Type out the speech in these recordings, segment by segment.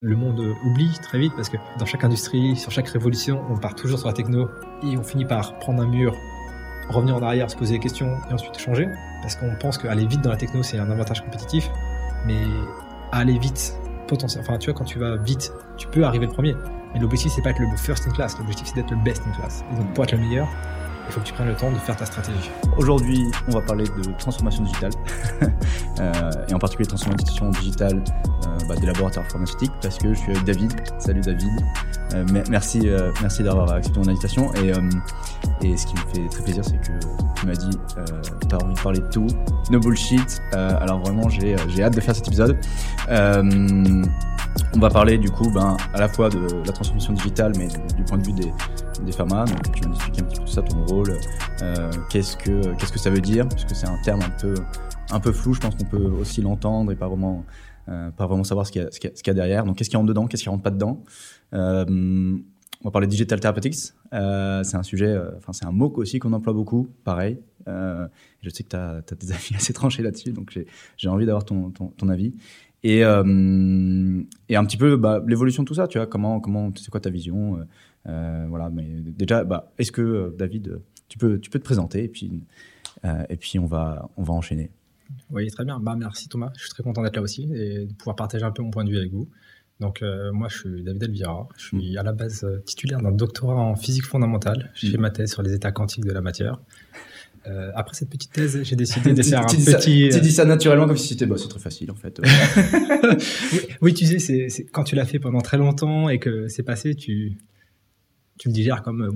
Le monde oublie très vite parce que dans chaque industrie, sur chaque révolution, on part toujours sur la techno et on finit par prendre un mur, revenir en arrière, se poser des questions et ensuite changer. Parce qu'on pense qu'aller vite dans la techno, c'est un avantage compétitif. Mais aller vite, potentiel, enfin, tu vois, quand tu vas vite, tu peux arriver le premier. Mais l'objectif, c'est pas être le first in class. L'objectif, c'est d'être le best in class. Et donc, pour être le meilleur, il faut que tu prennes le temps de faire ta stratégie. Aujourd'hui, on va parler de transformation digitale, euh, et en particulier transformation digitale euh, bah, des laboratoires pharmaceutiques, parce que je suis avec David. Salut David. Euh, merci, merci d'avoir accepté mon invitation. Et, et ce qui me fait très plaisir, c'est que tu m'as dit, tu as envie de parler de tout, no bullshit. alors vraiment, j'ai hâte de faire cet épisode. on va parler du coup, ben, à la fois de la transformation digitale, mais du point de vue des des pharma. Donc tu vas expliquer un petit peu tout ça, ton rôle, euh, qu'est-ce que qu'est-ce que ça veut dire, puisque c'est un terme un peu un peu flou. Je pense qu'on peut aussi l'entendre et pas vraiment euh, pas vraiment savoir ce qu'il y a ce qu'il y, a derrière. Donc qu'est-ce qui rentre dedans, qu'est-ce qui rentre pas dedans? Euh, on va parler de digital therapeutics. C'est un sujet, enfin c'est un mot aussi qu'on emploie beaucoup, pareil. Je sais que tu as, des avis assez tranchés là-dessus, donc j'ai envie d'avoir ton, ton, avis. Et, et un petit peu bah, l'évolution de tout ça, tu vois, comment, comment, c'est quoi ta vision? Voilà, mais déjà, bah, est-ce que euh, David, tu peux, tu peux te présenter et puis, euh, et puis on va, on va enchaîner. Oui, très bien. Bah, merci Thomas. Je suis très content d'être là aussi et de pouvoir partager un peu mon point de vue avec vous. Donc, moi, je suis David Elvira. Je suis à la base titulaire d'un doctorat en physique fondamentale. J'ai fait ma thèse sur les états quantiques de la matière. Euh, après cette petite thèse, j'ai décidé de faire un petit. tu dis ça naturellement comme si c'était bah, c'est très facile en fait. oui, oui, tu sais, c'est quand tu l'as fait pendant très longtemps et que c'est passé, tu tu le digères comme euh,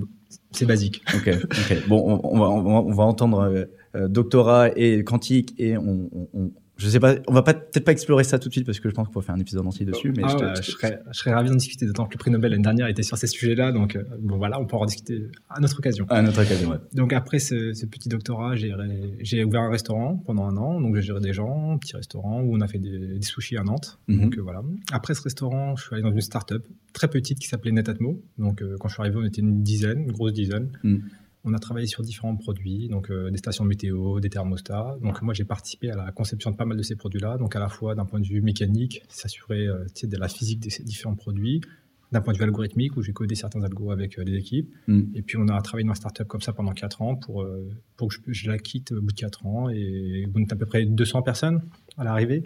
c'est basique. Ok, ok. Bon, on, va, on, va, entendre euh, euh, doctorat et quantique et on, on, je sais pas, on va pas peut-être pas explorer ça tout de suite parce que je pense qu'on va faire un épisode entier dessus. Mais ah je, serais, je, serais, ravi d'en discuter, d'autant que le prix Nobel l'année dernière était sur ces sujets-là. Donc bon voilà, on pourra en discuter à notre occasion. À notre occasion, ouais. Donc après ce, ce petit doctorat, j'ai ouvert un restaurant pendant un an. Donc j'ai géré des gens, un petit restaurant où on a fait des, des sushis à Nantes. Donc voilà. Après ce restaurant, je suis allé dans une start-up très petite qui s'appelait Netatmo. Donc quand je suis arrivé, on était une dizaine, une grosse dizaine. Mhm. On a travaillé sur différents produits, donc euh, des stations météo, des thermostats. Donc moi j'ai participé à la conception de pas mal de ces produits-là, donc à la fois d'un point de vue mécanique, s'assurer euh, de la physique de ces différents produits, d'un point de vue algorithmique où j'ai codé certains algos avec euh, des équipes. Mm. Et puis on a travaillé dans la startup comme ça pendant 4 ans pour, pour que je, la quitte au bout de 4 ans. Et on est à peu près 200 personnes à l'arrivée.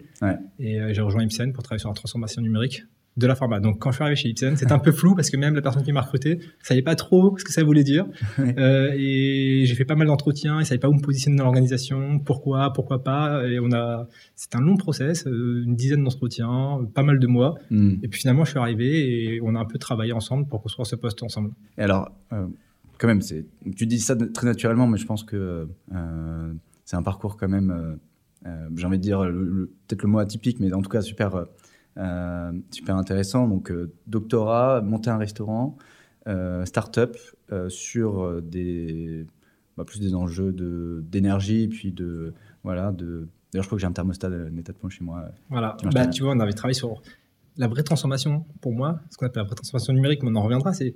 Et j'ai rejoint Ipsen pour travailler sur la transformation numérique de la pharma. Donc quand je suis arrivé chez Ipsen, c'était un peu flou parce que même la personne qui m'a recruté savait pas trop ce que ça voulait dire. euh, et j'ai fait pas mal d'entretiens, il savait pas où me positionner dans l'organisation, pourquoi, pourquoi pas. Et on a, c'est un long process, euh, une dizaine d'entretiens, pas mal de mois. Hmm. Et puis finalement, je suis arrivé et on a un peu travaillé ensemble pour construire ce poste ensemble. Et alors, euh, quand même, c'est, tu dis ça très naturellement, mais je pense que euh, c'est un parcours quand même. j'ai envie de dire peut-être le mot atypique, mais en tout cas super super intéressant. Donc, euh, doctorat, monter un restaurant, euh, start-up sur des, bah, plus des enjeux de, d'énergie, puis de. Voilà, de, D'ailleurs, je crois que j'ai un thermostat d'état de point chez moi. Voilà, bah, tu vois, on avait travaillé sur la vraie transformation, pour moi, ce qu'on appelle la vraie transformation numérique, mais on en reviendra, c'est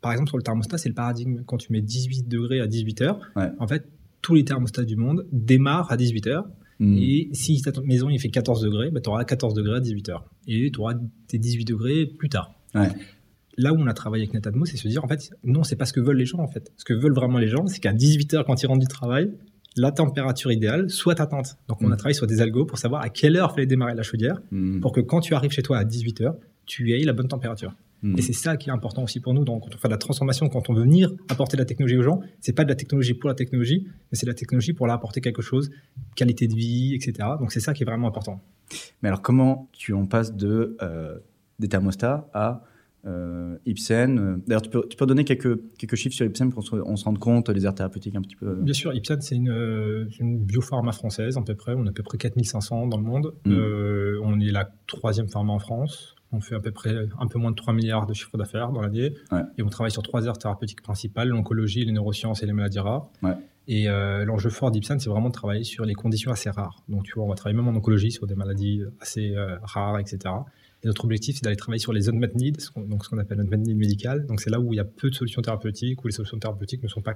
par exemple sur le thermostat, c'est le paradigme. Quand tu mets 18 degrés à 18 heures, en fait, tous les thermostats du monde démarrent à 18 heures Hmm. Et si ta maison il fait 14 degrés, bah, tu auras 14 degrés à 18h. Et tu auras tes 18 degrés plus tard. Là où on a travaillé avec Netatmo, c'est se dire, en fait, non, c'est pas ce que veulent les gens, en fait. Ce que veulent vraiment les gens, c'est qu'à 18h, quand ils rentrent du travail, la température idéale soit atteinte. Donc, on a hmm. travaillé sur des algos pour savoir à quelle heure fallait démarrer la chaudière, hmm. pour que quand tu arrives chez toi à 18h, tu aies la bonne température. Hmm. Et c'est ça qui est important aussi pour nous. Donc, quand on fait de la transformation, quand on veut venir apporter de la technologie aux gens, c'est pas de la technologie pour la technologie, mais c'est de la technologie pour leur apporter quelque chose, qualité de vie, etc. Donc, c'est ça qui est vraiment important. Mais alors, comment tu en passes de euh, des thermostats à euh, Ipsen euh, D'ailleurs, tu peux, tu peux donner quelques, quelques chiffres sur Ipsen pour qu'on se rende compte des aires thérapeutiques un petit peu Bien sûr, Ipsen, c'est une, une biopharma française, à peu près. On a à peu près 4500 dans le monde. Hmm. on est la troisième pharma en France. On fait à peu près un peu moins de 3 milliards de chiffre d'affaires dans l'année. Et on travaille sur trois aires thérapeutiques principales, l'oncologie, les neurosciences et les maladies rares. Et euh, l'enjeu fort d'Ipsen, c'est vraiment de travailler sur les conditions assez rares. Donc, tu vois, on va travailler même en oncologie sur des maladies assez euh, rares, etc. Et notre objectif, c'est d'aller travailler sur les unmet needs, donc ce qu'on appelle unmet need médical. Donc, c'est là où il y a peu de solutions thérapeutiques, où les solutions thérapeutiques ne sont pas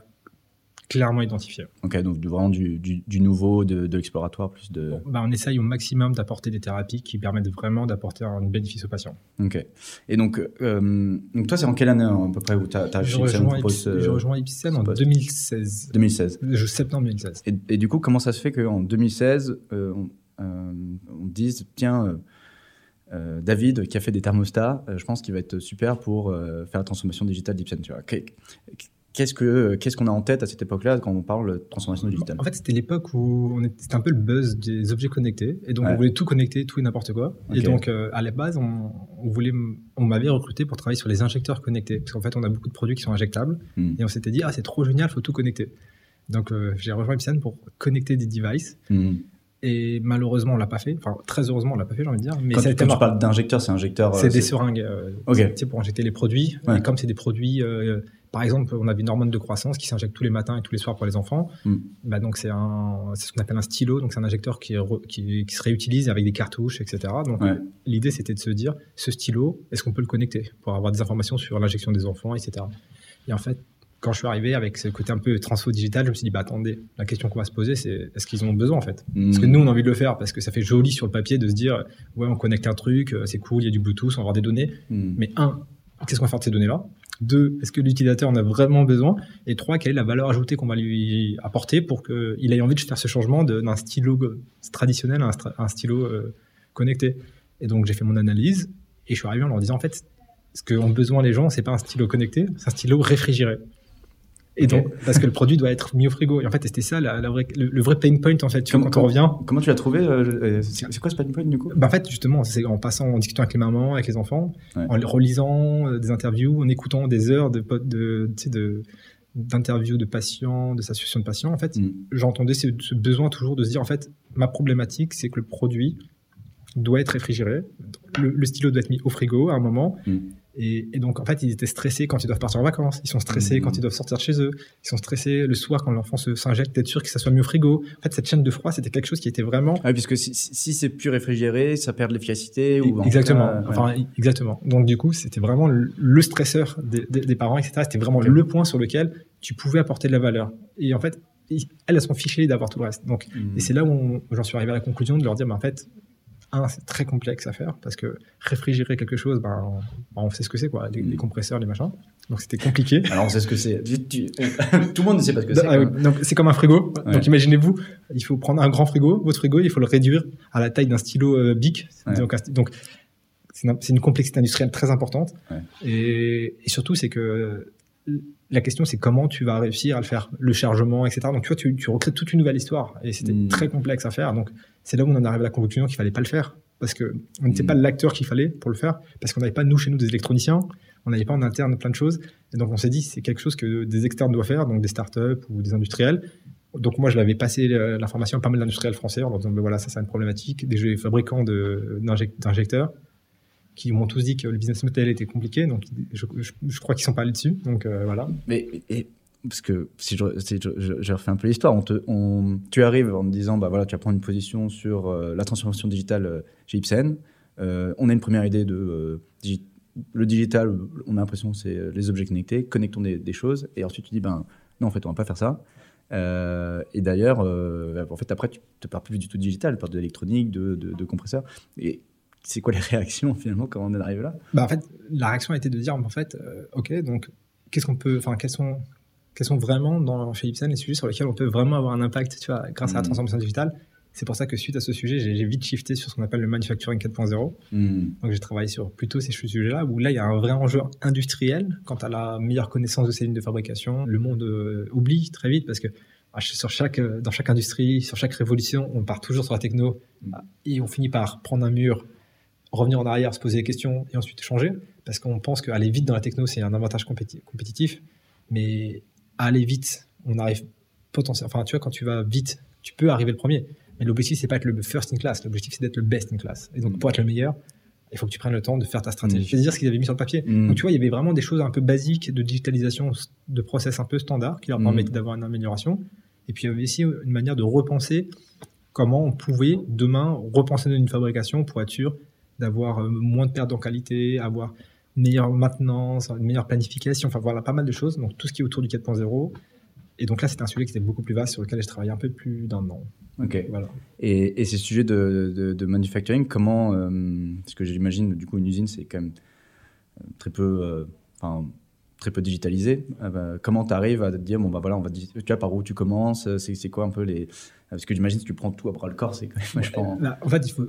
clairement identifié. Ok, donc vraiment du, du, nouveau, de, de l'exploratoire, plus de... bah, on essaye au maximum d'apporter des thérapies qui permettent vraiment d'apporter un bénéfice aux patients. Ok. Et donc, euh, donc toi, c'est en quelle année à peu près où tu as, Je rejoins Ipsen en 2016. 2016. septembre 2016. Et, et, du coup, comment ça se fait qu'en 2016, euh, on, euh, on dise, tiens... Euh, David, qui a fait des thermostats, je pense qu'il va être super pour faire la transformation digitale d'Ipsen. Qu'est-ce que qu'est-ce qu'on a en tête à cette époque-là quand on parle de transformation digitale? En fait, c'était l'époque où c'était un peu le buzz des objets connectés et donc on voulait tout connecter, tout et n'importe quoi. Et donc euh, à la base, on, voulait, on m'avait recruté pour travailler sur les injecteurs connectés parce qu'en fait, on a beaucoup de produits qui sont injectables hmm. et on s'était dit ah c'est trop génial, faut tout connecter. Donc euh, j'ai rejoint Epson pour connecter des devices. Hmm. Et malheureusement, on l'a pas fait. Enfin, très heureusement, on l'a pas fait, j'ai envie de dire. Mais quand, quand tu parles d'injecteur, c'est injecteur. C'est des seringues. Euh, pour injecter les produits. Et comme c'est des produits par exemple, on avait une hormone de croissance qui s'injecte tous les matins et tous les soirs pour les enfants. Mm. Bah donc c'est ce qu'on appelle un stylo, donc c'est un injecteur qui, qui, se réutilise avec des cartouches, etc. Donc l'idée c'était de se dire, ce stylo, est-ce qu'on peut le connecter pour avoir des informations sur l'injection des enfants, etc. Et en fait, quand je suis arrivé avec ce côté un peu transfo digital, je me suis dit, bah attendez, la question qu'on va se poser, c'est est-ce qu'ils en ont besoin en fait? Mm. Parce que nous, on a envie de le faire parce que ça fait joli sur le papier de se dire, ouais, on connecte un truc, euh, c'est cool, il y a du Bluetooth, on va avoir des données. Mm. Mais un, qu'est-ce qu'on va faire de ces données-là deux, est-ce que l'utilisateur en a vraiment besoin? Et trois, quelle est la valeur ajoutée qu'on va lui apporter pour qu'il ait envie de faire ce changement d'un stylo traditionnel à un, stylo euh, connecté? Et donc j'ai fait mon analyse et je suis arrivé en leur disant en fait, ce qu'ont besoin les gens, c'est pas un stylo connecté, c'est un stylo réfrigéré. Et donc, parce que le produit doit être mis au frigo. Et en fait, c'était ça la, le, vrai pain point, en fait, tu quand on revient. Comment tu l'as trouvé euh, euh, C'est quoi ce pain point, du coup? Bah, En fait, justement, c'est en passant, en discutant avec les mamans, avec les enfants, en relisant euh, des interviews, en écoutant des heures de, de, de d'interviews de patients, de situations de patients, en fait, mm. j'entendais ce, besoin toujours de se dire, en fait, ma problématique, c'est que le produit doit être réfrigéré. Le, stylo doit être mis au frigo à un moment. Mm. Et, donc, en fait, ils étaient stressés quand ils doivent partir en vacances. Ils sont stressés quand mmh. ils doivent sortir de chez eux. Ils sont stressés le soir quand l'enfant s'injecte, d'être sûr que ça soit mieux au frigo. En fait, cette chaîne de froid, c'était quelque chose qui était vraiment. Ah, puisque si, si c'est plus réfrigéré, ça perd de l'efficacité. Ou exactement. Enfin, exactement. Donc, du coup, c'était vraiment le, stresseur des, des, parents, etc. C'était vraiment le point sur lequel tu pouvais apporter de la valeur. Et en fait, elles, elles sont fichées d'avoir tout le reste. Donc, mmh. et c'est là où j'en suis arrivé à la conclusion de leur dire, mais en fait, c'est très complexe à faire parce que réfrigérer quelque chose, ben, on sait ce que c'est, quoi, les, mm. compresseurs, les machins. Donc c'était compliqué. Alors on sait ce que c'est. Tout le monde ne sait pas ce que c'est. donc c'est comme un frigo. Donc imaginez-vous, il faut prendre un grand frigo, votre frigo, il faut le réduire à la taille d'un stylo euh, Bic. Donc, c'est une, complexité industrielle très importante. Et, et, surtout, c'est que la question, c'est comment tu vas réussir à le faire, le chargement, etc. Donc, tu vois, tu, tu recrées toute une nouvelle histoire et c'était hmm. très complexe à faire. Donc, c'est là où on en arrive à la conclusion qu'il fallait pas le faire parce que on n'était pas l'acteur qu'il fallait pour le faire parce qu'on n'avait pas nous chez nous des électroniciens, on n'avait pas en interne plein de choses. Et donc, on s'est dit c'est quelque chose que des externes doivent faire, donc des startups ou des industriels. Donc moi, je l'avais passé l'information à pas mal d'industriels français en leur disant ben voilà, ça c'est une problématique. Des fabricants d'injecteurs qui m'ont tous dit que le business model était compliqué, donc je, crois qu'ils sont pas allés dessus. Donc euh, voilà. Mais parce que si je, refais un peu l'histoire, te, tu arrives en me disant bah voilà, tu vas prendre une position sur euh, la transformation digitale euh, chez Ipsen. on a une première idée de le digital. On a l'impression c'est les objets connectés, connectons des, choses, et ensuite tu dis ben non en fait on va pas faire ça. et d'ailleurs, en fait, après, tu ne parles plus du tout digital, tu parles de l'électronique, de, de, compresseurs. Et c'est quoi les réactions finalement quand on est arrivé là? Bah, En fait, la réaction a été de dire en fait, euh, ok, donc qu'est-ce qu'on peut, enfin, quels sont, quels sont vraiment dans chez Ipsen les sujets sur lesquels on peut vraiment avoir un impact, tu vois, grâce à la hmm. transformation digitale. C'est pour ça que suite à ce sujet, j'ai vite shifté sur ce qu'on appelle le manufacturing 4.0. Hmm. Donc j'ai travaillé sur plutôt ces sujets-là où là il y a un vrai enjeu industriel quant à la meilleure connaissance de ces lignes de fabrication. Le monde euh, oublie très vite parce que ah, sur chaque, euh, dans chaque industrie, sur chaque révolution, on part toujours sur la techno hmm. et on finit par prendre un mur, revenir en arrière, se poser des questions et ensuite changer, parce qu'on pense qu'aller vite dans la techno, c'est un avantage compétitif, mais aller vite, on arrive potentiellement. Enfin, tu vois, quand tu vas vite, tu peux arriver le premier, mais l'objectif, c'est pas être le first in class, l'objectif, c'est d'être le best in class. Et donc, pour être le meilleur, il faut que tu prennes le temps de faire ta stratégie. Mm. C'est dire ce qu'ils avaient mis sur le papier. Mm. Donc, tu vois, il y avait vraiment des choses un peu basiques de digitalisation, de process un peu standard qui leur mm. permettaient d'avoir une amélioration. Et puis, il y avait aussi une manière de repenser comment on pouvait demain repenser une fabrication pour être sûr d'avoir euh, moins de pertes en qualité, avoir meilleure maintenance, une meilleure planification, enfin voilà, pas mal de choses. Donc tout ce qui est autour du 4.0, Et donc là, c'était un sujet qui était beaucoup plus vaste sur lequel je travaillais un peu plus d'un an. Ok. Voilà. Et, et ces sujets de, de, manufacturing, comment, euh, parce que j'imagine, du coup, une usine, c'est quand même euh, très peu, euh, enfin, très peu digitalisé. Bah, comment tu arrives à te dire, bon, bah voilà, on va, tu vois, par où tu commences, c'est quoi un peu les, parce que j'imagine que tu prends tout à bras le corps, c'est quand même vachement. Bah, en fait, il faut,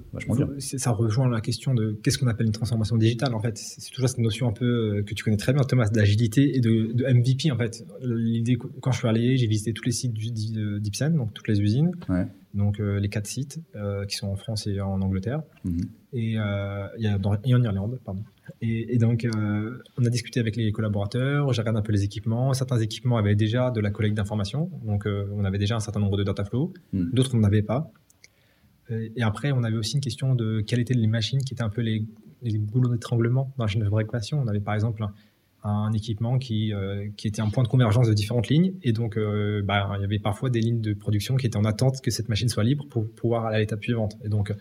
ça rejoint la question de qu'est-ce qu'on appelle une transformation digitale. En fait, c'est toujours cette notion un peu euh, que tu connais très bien, Thomas, d'agilité et de, MVP. En fait, l'idée quand je suis allé, j'ai visité tous les sites d'Ipsen, donc toutes les usines, donc euh, les quatre sites euh, qui sont en France et en Angleterre, mhm. et, y a, et en Irlande, pardon. Et, donc, euh, on a discuté avec les collaborateurs, j'ai regardé un peu les équipements. Certains équipements avaient déjà de la collecte d'informations, donc euh, on avait déjà un certain nombre de data flow. Hmm. D'autres, on n'avait pas. Et après, on avait aussi une question de étaient les machines qui étaient un peu les, les boulots d'étranglement dans la chaîne de fabrication. On avait par exemple un, équipement qui, euh, qui était un point de convergence de différentes lignes. Et donc, bah, il y avait parfois des lignes de production qui étaient en attente que cette machine soit libre pour pouvoir aller à l'étape suivante. Et donc,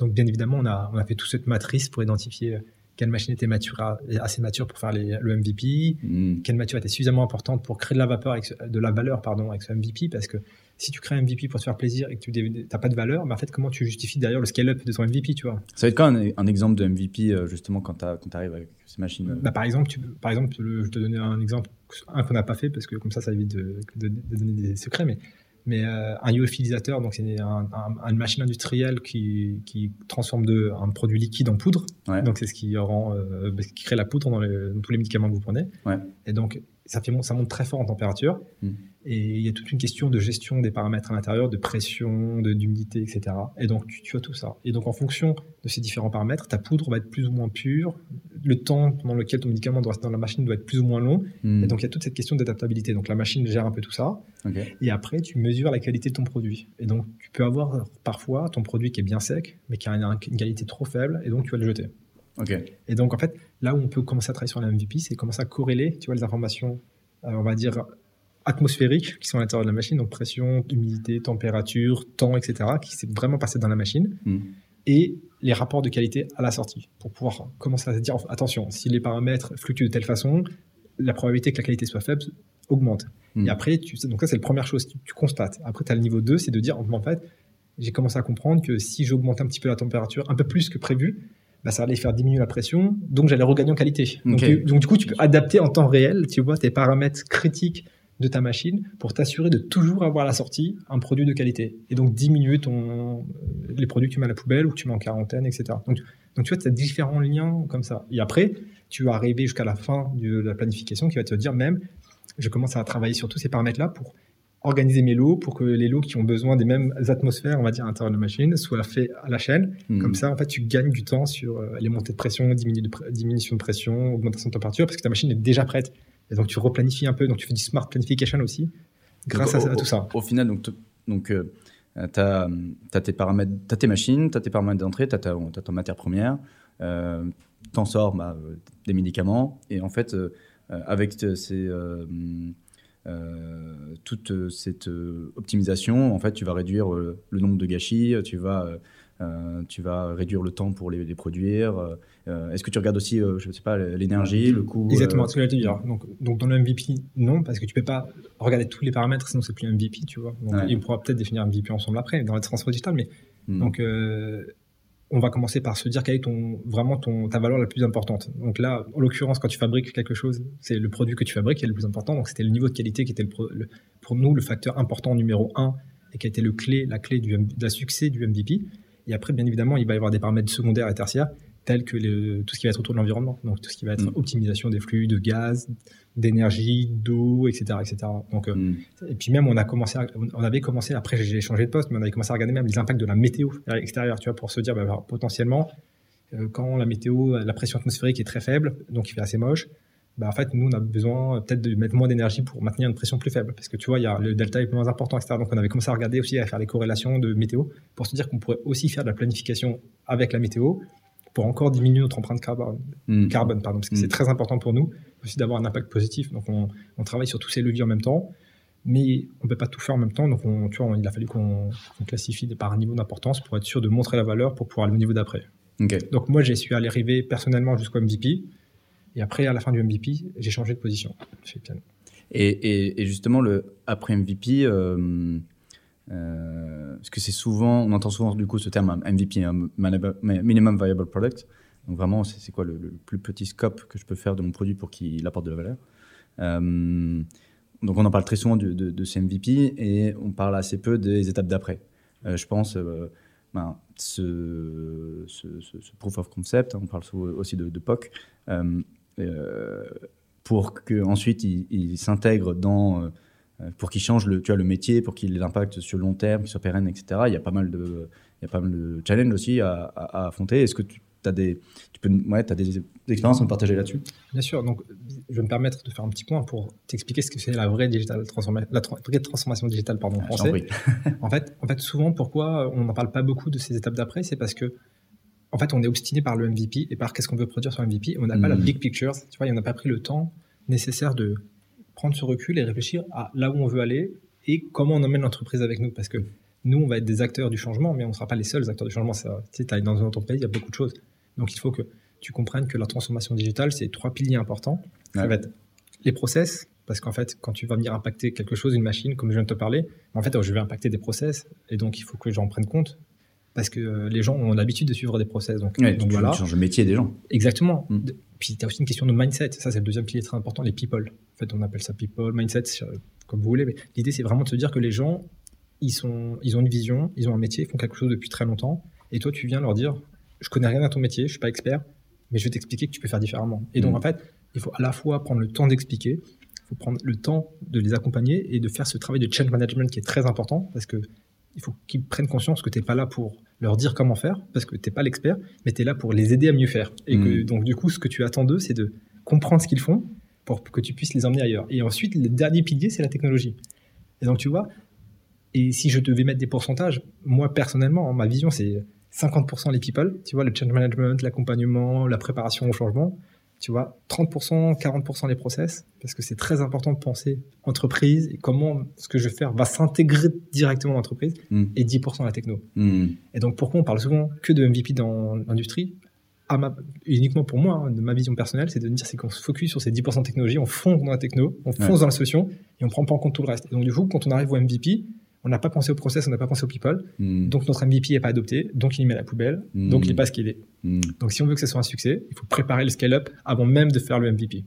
donc, bien évidemment, on a, on a fait toute cette matrice pour identifier quelle machine était mature, assez mature pour faire le MVP, hmm. quelle mature était suffisamment importante pour créer de la vapeur avec de la valeur pardon avec ce MVP parce que si tu crées un MVP pour te faire plaisir et que tu n'as pas de valeur, mais en fait comment tu justifies derrière le scale-up de ton MVP, tu vois? Ça va être quoi un, exemple de MVP euh, justement quand tu arrives avec ces machines bah, Par exemple, tu, par exemple, je te donner un exemple, un qu'on n'a pas fait parce que comme ça ça évite de, de donner des secrets, mais mais euh, un lyophiliseur, donc c'est un, une machine industrielle qui, qui transforme de, un produit liquide en poudre. Donc c'est ce qui rend, euh, qui crée la poudre dans, tous les médicaments que vous prenez. Et donc ça, fait, ça monte très fort en température. Hmm. Et il y a toute une question de gestion des paramètres à l'intérieur, de pression, d'humidité, etc. Et donc, tu, as tout ça. Et donc, en fonction de ces différents paramètres, ta poudre va être plus ou moins pure. Le temps pendant lequel ton médicament doit rester dans la machine doit être plus ou moins long. Hmm. Et donc, il y a toute cette question d'adaptabilité. Donc, la machine gère un peu tout ça. Et après, tu mesures la qualité de ton produit. Et donc, tu peux avoir parfois ton produit qui est bien sec, mais qui a une, qualité trop faible. Et donc, tu vas le jeter. Et donc, en fait, là où on peut commencer à travailler sur la MVP, c'est commencer à corréler, tu vois, les informations, euh, on va dire, atmosphériques qui sont à l'intérieur de la machine, donc pression, humidité, température, temps, etc., qui s'est vraiment passé dans la machine, hmm. et les rapports de qualité à la sortie, pour pouvoir commencer à se dire, attention, si les paramètres fluctuent de telle façon, la probabilité que la qualité soit faible augmente. Hmm. Et après, tu, donc ça c'est la première chose que tu, constates. Après, tu as le niveau 2, c'est de dire, en fait, j'ai commencé à comprendre que si j'augmente un petit peu la température, un peu plus que prévu, bah, ça allait faire diminuer la pression, donc j'allais regagner en qualité. Donc, donc, du coup, tu peux adapter en temps réel, tu vois, tes paramètres critiques de ta machine pour t'assurer de toujours avoir à la sortie un produit de qualité et donc diminuer ton, les produits que tu mets à la poubelle ou que tu mets en quarantaine, etc. Donc, donc tu vois, tu as différents liens comme ça. Et après, tu vas arriver jusqu'à la fin de la planification qui va te dire même, je commence à travailler sur tous ces paramètres-là pour organiser mes lots pour que les lots qui ont besoin des mêmes atmosphères, on va dire, à l'intérieur de la machine, soient faits à la chaîne. Hmm. Comme ça, en fait, tu gagnes du temps sur euh, les montées de pression, diminution de pression, augmentation de température, parce que ta machine est déjà prête. Et donc, tu replanifies un peu, donc tu fais du smart planification aussi, grâce à, tout ça. Au, final, donc, donc euh, tu as, tes paramètres, as tes machines, tu as tes paramètres d'entrée, tu as, as, ta matière première, euh, t'en sors bah, euh, des médicaments, et en fait, avec ces euh, toute euh, cette euh, optimisation, en fait, tu vas réduire le nombre de gâchis, tu vas, tu vas réduire le temps pour les, produire. Est-ce que tu regardes aussi, je ne sais pas, l'énergie, le coût Exactement, ce que je dire. Donc, donc, dans le MVP, non, parce que tu ne peux pas regarder tous les paramètres, sinon c'est plus un MVP, tu vois. Donc, on pourra peut-être définir un MVP ensemble après, dans la transfert digital, mais hmm. donc on va commencer par se dire quelle est ton, vraiment ton, ta valeur la plus importante. Donc là, en l'occurrence, quand tu fabriques quelque chose, c'est le produit que tu fabriques qui est le plus important. Donc c'était le niveau de qualité qui était le, pour nous le facteur important numéro un et qui a été le clé, la clé du, de la succès du MVP. Et après, bien évidemment, il va y avoir des paramètres secondaires et tertiaires tels que tout ce qui va être autour de l'environnement. Donc tout ce qui va être mm. optimisation des flux de gaz, d'énergie, d'eau, etc., etc. Donc, euh, mm. et puis même on a commencé, on avait commencé après j'ai changé de poste, mais on avait commencé à regarder même les impacts de la météo extérieure, tu vois, pour se dire bah, potentiellement euh, quand la météo, la pression atmosphérique est très faible, donc il fait assez moche. Bah, en fait, nous, on a besoin peut-être de mettre moins d'énergie pour maintenir une pression plus faible. Parce que tu vois, il y a, le delta est moins important, etc. Donc, on avait commencé à regarder aussi, à faire les corrélations de météo pour se dire qu'on pourrait aussi faire de la planification avec la météo pour encore diminuer notre empreinte carbone, hmm. carbone pardon, parce que c'est hmm. très important pour nous aussi d'avoir un impact positif. Donc on, travaille sur tous ces leviers en même temps, mais on ne peut pas tout faire en même temps. Donc on, tu vois, il a fallu qu'on classifie par un niveau d'importance pour être sûr de montrer la valeur pour pouvoir aller au niveau d'après. Donc moi, j'ai su aller arriver personnellement jusqu'au MVP. Et après, à la fin du MVP, j'ai changé de position Et, justement, le, après MVP, euh, euh, parce que c'est souvent, on entend souvent du coup ce terme MVP, Minimum Viable Product. Donc vraiment, c'est quoi le, plus petit scope que je peux faire de mon produit pour qu'il apporte de la valeur? Euh, donc on en parle très souvent de, ces MVP et on parle assez peu des étapes d'après. je pense ben, ce, proof of concept, on parle aussi de, POC, euh, euh, pour qu'ensuite il, il s'intègre dans, euh, pour qu'il change le, tu vois, le métier, pour qu'il ait l'impact sur le long terme, qu'il soit pérenne, etc. Il y a pas mal de, il y a pas mal de challenges aussi à, à, à affronter. Est-ce que tu as des, tu peux, ouais, as des, expériences à me partager là-dessus? Bien sûr. Donc, je vais me permettre de faire un petit point pour t'expliquer ce que c'est la vraie digital transformation, la vraie transformation digitale, pardon, en ah, français. en fait, en fait, souvent, pourquoi on n'en parle pas beaucoup de ces étapes d'après, c'est parce que en fait, on est obstiné par le MVP et par qu'est-ce qu'on veut produire sur MVP. On n'a pas la hmm. big picture. Tu vois, on n'a pas pris le temps nécessaire de prendre ce recul et réfléchir à là où on veut aller et comment on emmène l'entreprise avec nous. Parce que nous, on va être des acteurs du changement, mais on ne sera pas les seuls acteurs du changement. Tu sais, dans une entreprise, il y a beaucoup de choses. Donc, il faut que tu comprennes que la transformation digitale, c'est trois piliers importants. Ça va être les process, parce qu'en fait, quand tu vas venir impacter quelque chose, une machine, comme je viens de te parler, en fait, je vais impacter des process, et donc il faut que j'en prenne compte, parce que euh, les gens ont l'habitude de suivre des process. Donc, donc voilà. Tu changes le métier des gens. Exactement. Mm. Puis tu as aussi une question de mindset. Ça, c'est le deuxième pilier très important, les people. En fait, on appelle ça people, mindset, comme vous voulez. Mais l'idée, c'est vraiment de se dire que les gens, ils, sont, ils ont une vision, ils ont un métier, ils font quelque chose depuis très longtemps. Et toi, tu viens leur dire, je connais rien à ton métier, je suis pas expert, mais je vais t'expliquer que tu peux faire différemment. Et donc, mm. en fait, il faut à la fois prendre le temps d'expliquer, il faut prendre le temps de les accompagner et de faire ce travail de change management qui est très important parce que il faut qu'ils prennent conscience que tu n'es pas là pour leur dire comment faire, parce que tu n'es pas l'expert, mais tu es là pour les aider à mieux faire. Et que, mm. donc, du coup, ce que tu attends d'eux, c'est de comprendre ce qu'ils font pour que tu puisses les emmener ailleurs. Et ensuite, le dernier pilier, c'est la technologie. Et donc, tu vois, et si je devais mettre des pourcentages, moi, personnellement, ma vision, c'est 50% les people, tu vois, le change management, l'accompagnement, la préparation au changement, tu vois, 30%, 40% les process, parce que c'est très important de penser entreprise et comment ce que je vais faire va s'intégrer directement dans l'entreprise, hmm. et 10% la techno. Hmm. Et donc, pourquoi on parle souvent que de MVP dans l'industrie? Uniquement pour moi, hein, de ma vision personnelle, c'est de dire c'est qu'on se focus sur ces 10% de technologie, on fonce dans la techno, on fonce dans la solution et on prend pas en compte tout le reste. Et donc du coup, quand on arrive au MVP, on n'a pas pensé au process, on n'a pas pensé au people. Hmm. Donc notre MVP n'est pas adopté, donc il met à la poubelle, hmm. donc il n'est pas ce qu'il est. Hmm. Donc si on veut que ce soit un succès, il faut préparer le scale-up avant même de faire le MVP.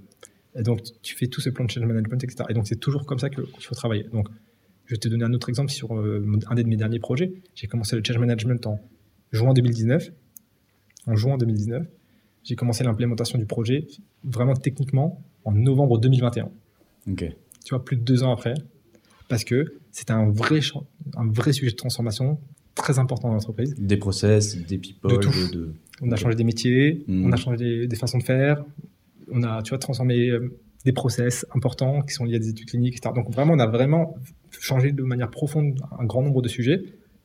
Et donc tu fais tout ce plan de change management, etc. Et donc c'est toujours comme ça qu'il faut travailler. Donc je vais te donner un autre exemple sur euh, un de mes derniers projets. J'ai commencé le change management en juin 2019. En juin 2019, j'ai commencé l'implémentation du projet vraiment techniquement en novembre 2021. Ok. Tu vois, plus de deux ans après, parce que c'était un vrai, un vrai sujet de transformation très important dans l'entreprise. Des process, des people, de tout. On a changé des métiers, hmm. on a changé des, façons de faire, on a, tu vois, transformé euh, des process importants qui sont liés à des études cliniques, etc. Donc vraiment, on a vraiment changé de manière profonde un grand nombre de sujets.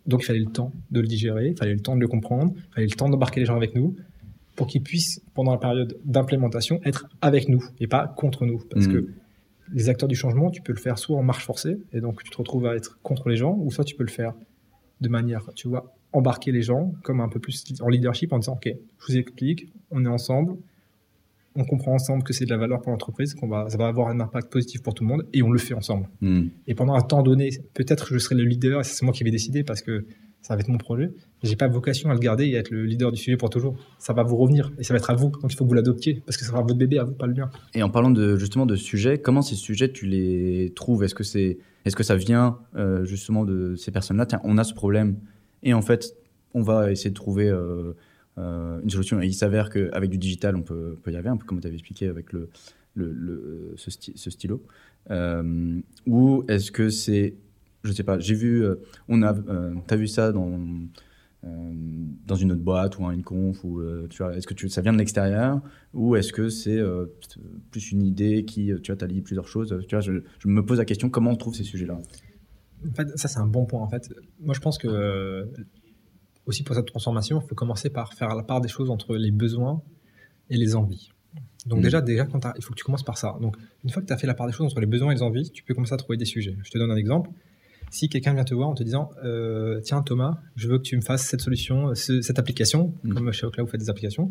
Donc il fallait le temps de le digérer, il fallait le temps de le comprendre, il fallait le temps d'embarquer les gens avec nous pour qu'ils puissent, pendant la période d'implémentation, être avec nous et pas contre nous. Parce hmm. que les acteurs du changement, tu peux le faire soit en marche forcée, et donc tu te retrouves à être contre les gens, ou soit tu peux le faire de manière, tu vois, embarquer les gens comme un peu plus en leadership en disant, OK, je vous explique, on est ensemble, on comprend ensemble que c'est de la valeur pour l'entreprise, qu'on va, ça va avoir un impact positif pour tout le monde, et on le fait ensemble. Hmm. Et pendant un temps donné, peut-être je serai le leader, et c'est moi qui vais décider parce que ça va être mon projet. J'ai pas vocation à le garder et à être le leader du sujet pour toujours. Ça va vous revenir et ça va être à vous. Donc il faut que vous l'adoptiez parce que ça sera votre bébé à vous, pas le mien. Et en parlant de justement de sujets, comment ces sujets tu les trouves? Est-ce que c'est, est-ce que ça vient euh, justement de ces personnes-là? Tiens, on a ce problème et en fait, on va essayer de trouver euh, euh, une solution. Et il s'avère qu'avec du digital, on peut, y arriver, un peu comme tu avais expliqué avec le, ce, stylo. ou est-ce que c'est je sais pas, j'ai vu, on a, t'as vu ça dans dans une autre boîte ou à une conf ou tu vois, est-ce que tu, ça vient de l'extérieur ou est-ce que c'est plus une idée qui, tu vois, t'allie plusieurs choses? Tu vois, je, me pose la question comment on trouve ces sujets-là? En fait, ça c'est un bon point. En fait, moi je pense que aussi pour cette transformation, il faut commencer par faire la part des choses entre les besoins et les envies. Donc mmh. déjà, déjà quand il faut que tu commences par ça. Donc une fois que tu as fait la part des choses entre les besoins et les envies, tu peux commencer à trouver des sujets. Je te donne un exemple si quelqu'un vient te voir en te disant euh, Tiens, Thomas, je veux que tu me fasses cette solution, cette application, mm. comme chez Ocla, vous faites des applications,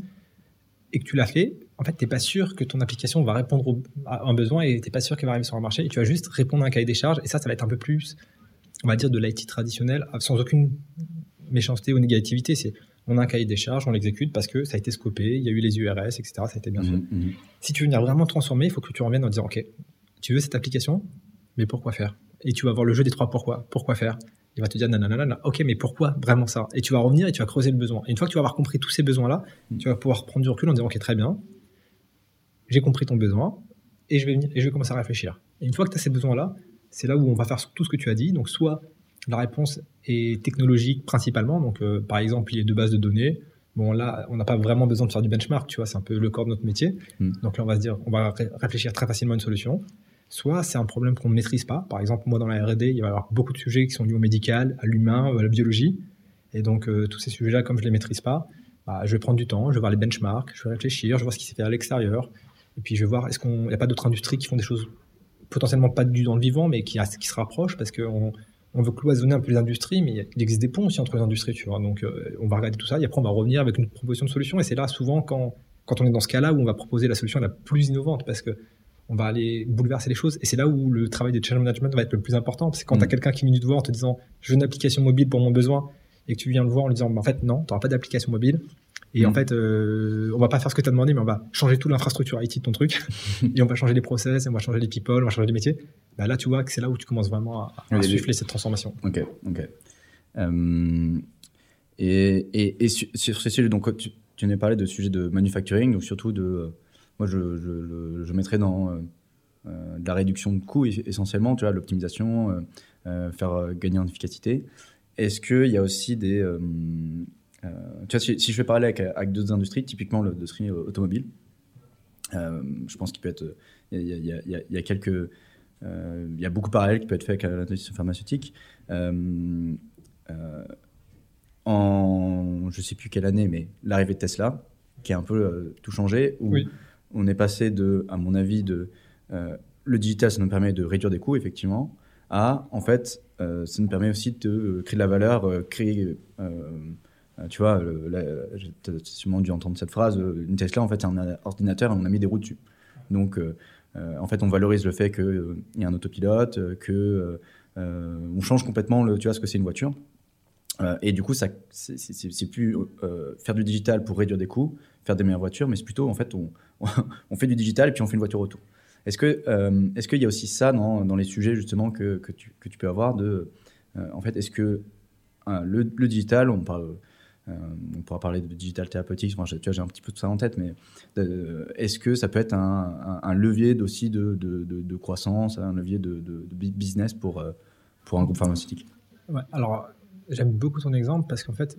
et que tu l'as fait, en fait, tu n'es pas sûr que ton application va répondre à un besoin et tu n'es pas sûr qu'elle va arriver sur un marché. Et tu vas juste répondre à un cahier des charges. Et ça, ça va être un peu plus, on va dire, de l'IT traditionnel, sans aucune méchanceté ou négativité. C'est on a un cahier des charges, on l'exécute parce que ça a été scopé, il y a eu les URS, etc. Ça a été bien fait. Mhm, mhm. Si tu veux venir vraiment transformer, il faut que tu reviennes en disant Ok, tu veux cette application, mais pourquoi faire? Et tu vas voir le jeu des trois pourquoi. Pourquoi faire il va te dire nanana, ok, mais pourquoi vraiment ça? Et tu vas revenir et tu vas creuser le besoin. Et une fois que tu vas avoir compris tous ces besoins-là, mm. tu vas pouvoir prendre du recul en disant, ok, très bien, j'ai compris ton besoin et je vais venir et je vais commencer à réfléchir. Et une fois que tu as ces besoins-là, c'est là où on va faire tout ce que tu as dit. Donc, soit la réponse est technologique principalement, donc euh, par exemple, il y a deux bases de données. Bon, là, on n'a pas vraiment besoin de faire du benchmark, tu vois, c'est un peu le corps de notre métier. Mm. Donc là, on va se dire, on va réfléchir très facilement à une solution soit c'est un problème qu'on ne maîtrise pas. Par exemple, moi dans la R&D, il va y avoir beaucoup de sujets qui sont liés au médical, à l'humain, à la biologie. Et donc euh, tous ces sujets-là, comme je ne les maîtrise pas, bah, je vais prendre du temps, je vais voir les benchmarks, je vais réfléchir, je vais voir ce qui s'est fait à l'extérieur. Et puis je vais voir, est-ce qu'il n'y a pas d'autres industries qui font des choses potentiellement pas du dans le vivant, mais qui, qui se rapprochent parce qu'on on veut cloisonner un peu les industries, mais il existe des ponts aussi entre les industries, tu vois. Donc euh, on va regarder tout ça et après on va revenir avec une proposition de solution. Et c'est là souvent quand, quand on est dans ce cas-là où on va proposer la solution la plus innovante parce que on va aller bouleverser les choses. Et c'est là où le travail de challenge management va être le plus important. C'est quand tu as mm. quelqu'un qui vient te voir en te disant je veux une application mobile pour mon besoin et que tu viens le voir en lui disant bah, en fait non, tu n'auras pas d'application mobile. Et en mm. fait, euh, on va pas faire ce que tu as demandé, mais on va changer toute l'infrastructure IT de ton truc. et on va changer les process, on va changer les people, on va changer les métiers. Bah, là, tu vois que c'est là où tu commences vraiment à, à souffler cette transformation. Ok, ok. Euh, et, et, sur, ces sujets, donc tu, tu en parlé de sujets de manufacturing, donc surtout de moi, je, je, mettrais dans euh, euh, de la réduction de coûts essentiellement, tu vois, l'optimisation, euh, faire gagner en efficacité. Est-ce qu'il y a aussi des. tu vois, si, je fais parler avec, avec d'autres industries, typiquement l'industrie automobile, je pense qu'il peut être. Il y, y, y, y a, quelques. Il y a beaucoup de parallèles qui peuvent être faits avec l'industrie pharmaceutique. en je sais plus quelle année, mais l'arrivée de Tesla, qui a un peu tout changé, oui on est passé de, à mon avis, de euh, le digital, ça nous permet de réduire des coûts, effectivement, à, en fait, euh, ça nous permet aussi de euh, créer de la valeur, créer, tu vois, j'ai sûrement dû entendre cette phrase, une Tesla, en fait, c'est un ordinateur et on a mis des roues dessus. Donc, en fait, on valorise le fait qu'il y a un autopilote, que on change complètement le, tu vois, ce que c'est une voiture. et du coup, ça, c'est plus faire du digital pour réduire des coûts, faire des meilleures voitures, mais c'est plutôt, en fait, on, on fait du digital et puis on fait une voiture auto. Est-ce que euh, est-ce qu'il y a aussi ça dans, dans les sujets justement que, que, tu, que, tu, peux avoir de euh, en fait est-ce que le, le, digital on parle euh, on pourra parler de digital thérapeutique, vois, j'ai un petit peu tout ça en tête, mais est-ce que ça peut être un, un, levier aussi de, de, de, croissance, un levier de, business pour, pour un groupe pharmaceutique? Alors, j'aime beaucoup ton exemple parce qu'en fait,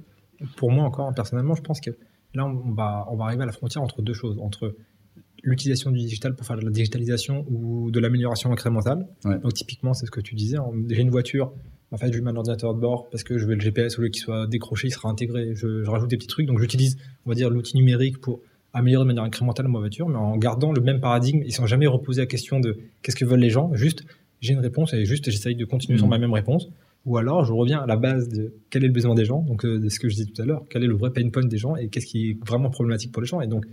pour moi encore, personnellement, je pense que là, on va, on va arriver à la frontière entre deux choses, entre l'utilisation du digital pour faire de la digitalisation ou de l'amélioration incrémentale. Donc typiquement, c'est ce que tu disais. J'ai une voiture, en fait, je mets un ordinateur de bord parce que je veux le GPS, au lieu qu'il soit décroché, il sera intégré. Je, rajoute des petits trucs. Donc j'utilise, on va dire, l'outil numérique pour améliorer de manière incrémentale ma voiture, mais en gardant le même paradigme. Ne sont jamais reposés la question de qu'est-ce que veulent les gens. Juste, j'ai une réponse et juste, j'essaye de continuer sur mmh. ma même réponse. Ou alors, je reviens à la base de quel est le besoin des gens, donc euh, de ce que je disais tout à l'heure, quel est le vrai pain point des gens et qu'est-ce qui est vraiment problématique pour les gens. Et donc,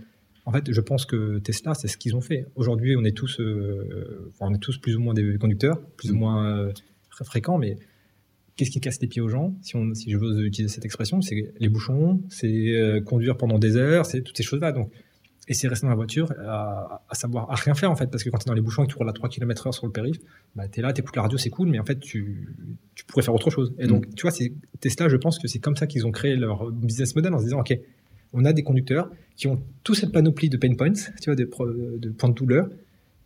en fait, je pense que Tesla, c'est ce qu'ils ont fait. Aujourd'hui, on est tous, euh, on est tous plus ou moins des conducteurs, plus ou mm. moins euh, fréquents, mais qu'est-ce qui casse les pieds aux gens, si, on, si je veux utiliser cette expression, c'est les bouchons, c'est conduire pendant des heures, c'est toutes ces choses-là. Donc, et c'est rester dans la voiture à, savoir, à rien faire en fait, parce que quand tu es dans les bouchons et que tu roules à 3 km/h sur le périph', bah, tu es là, tu écoutes la radio, c'est cool, mais en fait, tu, tu pourrais faire autre chose. Et donc, mm. tu vois, Tesla, je pense que c'est comme ça qu'ils ont créé leur business model en se disant, OK, on a des conducteurs qui ont toute cette panoplie de pain points, tu vois, de, de points de douleur.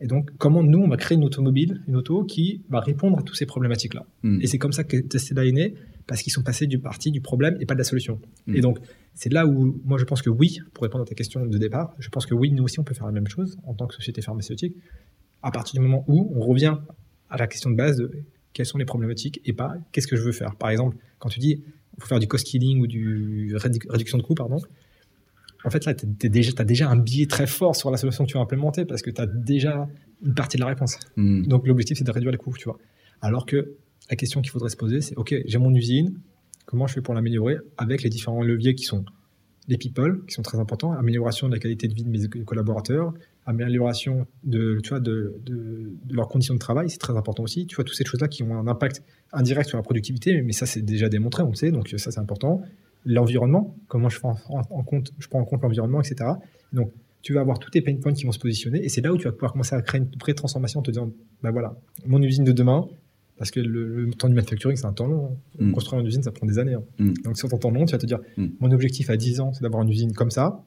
Et donc, comment nous, on va créer une automobile, une auto qui va répondre à toutes ces problématiques-là? Mm. Et c'est comme ça que Tesla est né, parce qu'ils sont passés du parti du problème et pas de la solution. Mm. Et donc, c'est là où moi je pense que oui, pour répondre à ta question de départ, je pense que oui, nous aussi on peut faire la même chose en tant que société pharmaceutique, à partir du moment où on revient à la question de base de quelles sont les problématiques et pas qu'est-ce que je veux faire. Par exemple, quand tu dis faut faire du cost killing ou du réduction de coûts, pardon, en fait là, tu as déjà un biais très fort sur la solution que tu vas implémenter parce que tu as déjà une partie de la réponse. Mm. Donc l'objectif c'est de réduire les coûts, tu vois. Alors que la question qu'il faudrait se poser, c'est OK, j'ai mon usine, comment je fais pour l'améliorer avec les différents leviers qui sont les people, qui sont très importants, amélioration de la qualité de vie de mes collaborateurs, amélioration de, tu vois, de, de, leurs conditions de travail, c'est très important aussi. Tu vois, toutes ces choses-là qui ont un impact indirect sur la productivité, mais ça, c'est déjà démontré, on le sait, donc ça, c'est important. L'environnement, comment je prends en, compte, je prends en compte l'environnement, etc. Donc, tu vas avoir tous tes pain points qui vont se positionner, et c'est là où tu vas pouvoir commencer à créer une pré-transformation en te disant, bah voilà, mon usine de demain, parce que le, temps du manufacturing, c'est un temps long. Hein. Mm. Construire une usine, ça prend des années. Hein. Mm. Donc, sur ton temps long, tu vas te dire mm. mon objectif à 10 ans, c'est d'avoir une usine comme ça,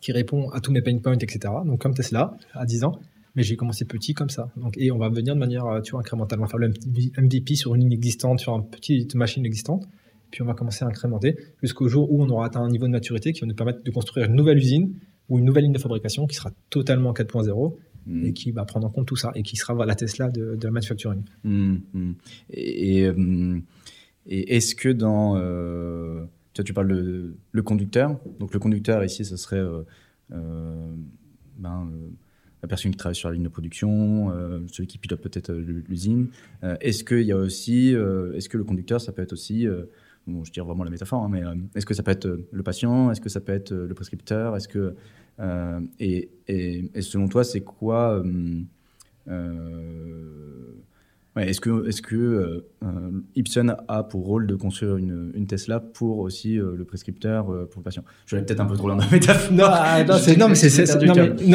qui répond à tous mes pain points, etc. Donc, comme Tesla, à 10 ans. Mais j'ai commencé petit comme ça. Donc, et on va venir de manière euh, tu vois, incrémentale. On va faire le MVP sur une ligne existante, sur une petite machine existante. Puis on va commencer à incrémenter jusqu'au jour où on aura atteint un niveau de maturité qui va nous permettre de construire une nouvelle usine ou une nouvelle ligne de fabrication qui sera totalement 4.0 Mm. et qui va prendre en compte tout ça et qui sera la Tesla de, la manufacturing. Mm, mm. Et, euh, et, est-ce que dans. Euh, tu, tu parles de le conducteur. Donc le conducteur ici, ce serait euh, ben, la personne qui travaille sur la ligne de production, celui qui pilote peut-être l'usine. est-ce qu'il y a aussi. est-ce que le conducteur, ça peut être aussi. Bon, je tire vraiment la métaphore, hein, mais est-ce que ça peut être le patient? Est-ce que ça peut être le prescripteur? Est-ce que euh, et, selon toi, c'est quoi euh, euh, Est-ce que, est -ce que Ipsen a pour rôle de construire une, Tesla pour aussi le prescripteur, pour le patient? Je vais peut-être un peu trop loin dans la métaphore. Non, ah, non, non, mais c'est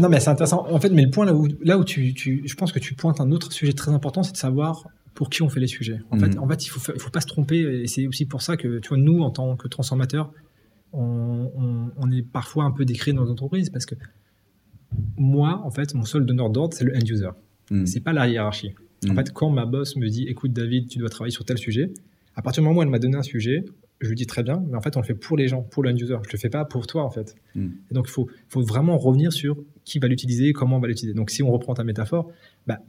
non, mais c'est intéressant. En fait, mais le point là où, là où tu, tu, je pense que tu pointes un autre sujet très important, c'est de savoir pour qui on fait les sujets. En fait, mm. en fait, il faut, il faut pas se tromper. Et c'est aussi pour ça que, tu vois, nous, en tant que transformateurs, on, est parfois un peu décrit dans l'entreprise parce que moi, en fait, mon seul donneur d'ordre, c'est le end user. Hmm. C'est pas la hiérarchie. En hmm. fait, quand ma boss me dit, écoute David, tu dois travailler sur tel sujet, à partir du moment où elle m'a donné un sujet, je lui dis très bien, mais en fait, on le fait pour les gens, pour le end user. Je le fais pas pour toi, en fait. Hmm. Et donc, il faut, faut vraiment revenir sur qui va l'utiliser, comment on va l'utiliser. Donc, si on reprend ta métaphore, bah,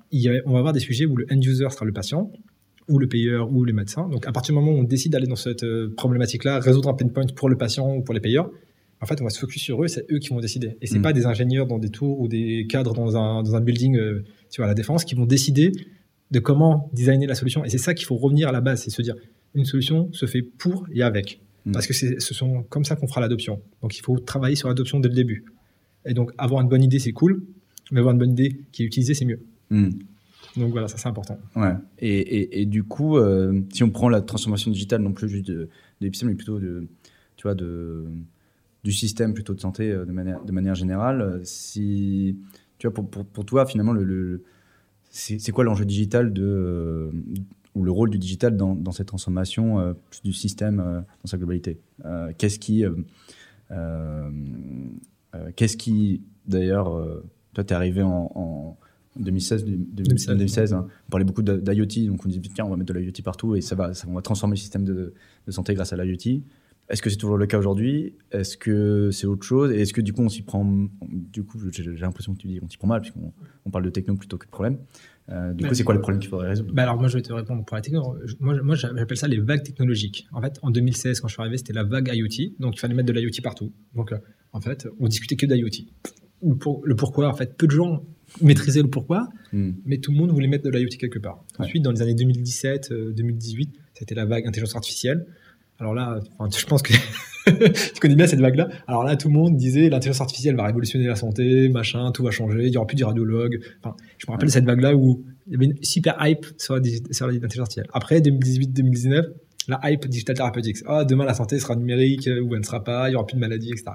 on va avoir des sujets où le end user sera le patient, ou le payeur ou les médecins. Donc à partir du moment où on décide d'aller dans cette euh, problématique-là, résoudre un pain point pour le patient ou pour les payeurs, en fait, on va se focus sur eux, c'est eux qui vont décider. Et c'est mm. pas des ingénieurs dans des tours ou des cadres dans un, dans un building, euh, tu vois, à la défense, qui vont décider de comment designer la solution. Et c'est ça qu'il faut revenir à la base, c'est se dire, une solution se fait pour et avec. Mm. Parce que ce sont comme ça qu'on fera l'adoption. Donc il faut travailler sur l'adoption dès le début. Et donc avoir une bonne idée, c'est cool, mais avoir une bonne idée qui est utilisée, c'est mieux. Mm. Donc voilà, ça c'est important. Ouais. Et, et, et du coup, euh, si on prend la transformation digitale, non plus juste de, de mais plutôt de, tu vois, de, du système plutôt de santé euh, de manière, de manière générale, euh, si, tu vois, pour, pour, pour toi, finalement, le, c'est quoi l'enjeu digital de, ou le rôle du digital dans, dans cette transformation du système dans sa globalité? Qu'est-ce qui, qu'est-ce qui, d'ailleurs, toi, tu es arrivé en 2016, 2016, hein. on parlait beaucoup d'IoT, donc on dit tiens, on va mettre de l'IoT partout et ça va, ça, on va transformer le système de, santé grâce à l'IoT. Est-ce que c'est toujours le cas aujourd'hui? Est-ce que c'est autre chose? Et est-ce que du coup on s'y prend Du coup, j'ai l'impression que tu dis on s'y prend mal puisqu'on on parle de techno plutôt que de problème. Euh, du coup, c'est quoi le problème qu'il faudrait résoudre? bah Alors moi, je vais te répondre pour la techno. Moi, moi j'appelle ça les vagues technologiques. En fait, en 2016, quand je suis arrivé, c'était la vague IoT, donc il fallait mettre de l'IoT partout. Donc, euh, en fait, on discutait que d'IoT. Le pourquoi, en fait, peu de gens maîtriser le pourquoi, hmm. mais tout le monde voulait mettre de l'IoT quelque part. Ensuite, dans les années 2017, 2018, c'était la vague intelligence artificielle. Alors là, je pense que tu connais bien cette vague-là. Alors là, tout le monde disait l'intelligence artificielle va révolutionner la santé, machin, tout va changer, il n'y aura plus de radiologues. Enfin, je me rappelle cette vague-là où il y avait une super hype sur l'intelligence artificielle. Après, 2018-2019, la hype digital therapeutics. Ah, demain, la santé sera numérique ou elle ne sera pas, il n'y aura plus de maladies, etc.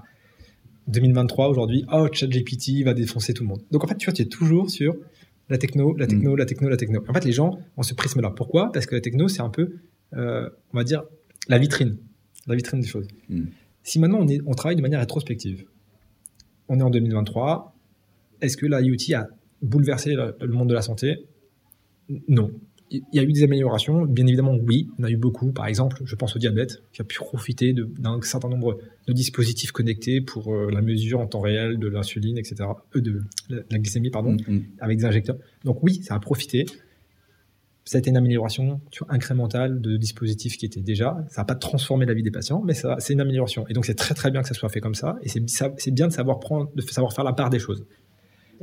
2023 aujourd'hui, oh, ChatGPT va défoncer tout le monde. Donc en fait, tu vois, tu es toujours sur la techno, la techno, mm. la techno, la techno. En fait, les gens ont ce prisme-là. Pourquoi? Parce que la techno, c'est un peu, euh, on va dire, la vitrine, la vitrine des choses. Mm. Si maintenant on, est, on travaille de manière rétrospective, on est en 2023, est-ce que la IoT a bouleversé le monde de la santé? Non il y a eu des améliorations, bien évidemment, oui, on a eu beaucoup. Par exemple, je pense au diabète, qui a pu profiter d'un certain nombre de dispositifs connectés pour euh, la mesure en temps réel de l'insuline, etc., euh, de la, glycémie, pardon, mm, mm. avec des injecteurs. Donc oui, ça a profité. Ça a été une amélioration incrémentale de dispositifs qui étaient déjà. Ça n'a pas transformé la vie des patients, mais c'est une amélioration. Et donc c'est très très bien que ça soit fait comme ça. Et c'est bien de savoir prendre, de savoir faire la part des choses.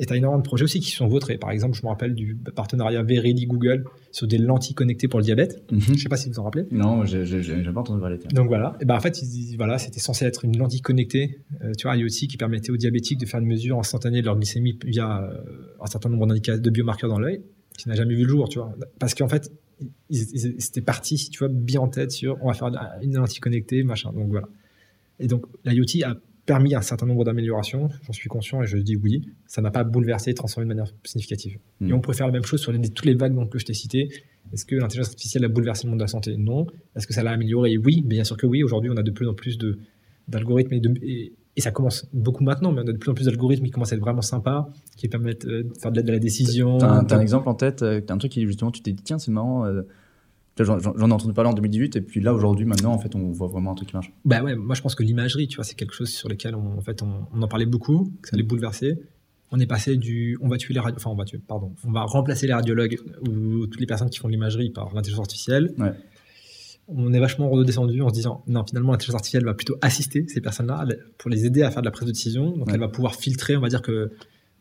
Et tu as énormément de projets aussi qui sont vautrés. Par exemple, je me rappelle du partenariat Verily Google sur des lentilles connectées pour le diabète. Mhm. Je ne sais pas si vous en rappelez. Non, j'ai pas entendu parler. Donc voilà. Et ben en fait, voilà, c'était censé être une lentille connectée, euh, tu vois, IoT, qui permettait aux diabétiques de faire une mesure instantanée de leur glycémie via euh, un certain nombre de biomarqueurs dans l'œil, qui n'a jamais vu le jour, tu vois. Parce qu'en fait, c'était parti, tu vois, bien en tête sur on va faire une lentille connectée, machin. Donc voilà. Et donc l'IoT a permis un certain nombre d'améliorations, j'en suis conscient et je dis oui, ça n'a pas bouleversé et transformé de manière significative. Hmm. Et on pourrait faire la même chose sur les, toutes les vagues que je t'ai citées. Est-ce que l'intelligence artificielle a bouleversé le monde de la santé? Non. Est-ce que ça l'a amélioré? Oui, bien sûr que oui. Aujourd'hui, on a de plus en plus d'algorithmes et, et, ça commence beaucoup maintenant, mais on a de plus en plus d'algorithmes qui commencent à être vraiment sympas, qui permettent euh, de faire de l'aide à la décision. T'as un, as un exemple en tête, euh, un truc qui justement tu t'es dit tiens c'est marrant. Euh, J'en ai entendu parler en 2018 et puis là aujourd'hui maintenant en fait on voit vraiment un truc qui marche. Bah ouais, moi je pense que l'imagerie, tu vois, c'est quelque chose sur lequel on, en fait on, en parlait beaucoup, que ça allait bouleverser. On est passé du on va tuer les radios, enfin on va tuer, pardon, on va remplacer les radiologues ou toutes les personnes qui font de l'imagerie par l'intelligence artificielle. Ouais. On est vachement redescendu en se disant non finalement l'intelligence artificielle va plutôt assister ces personnes-là pour les aider à faire de la prise de décision. Donc elle va pouvoir filtrer, on va dire que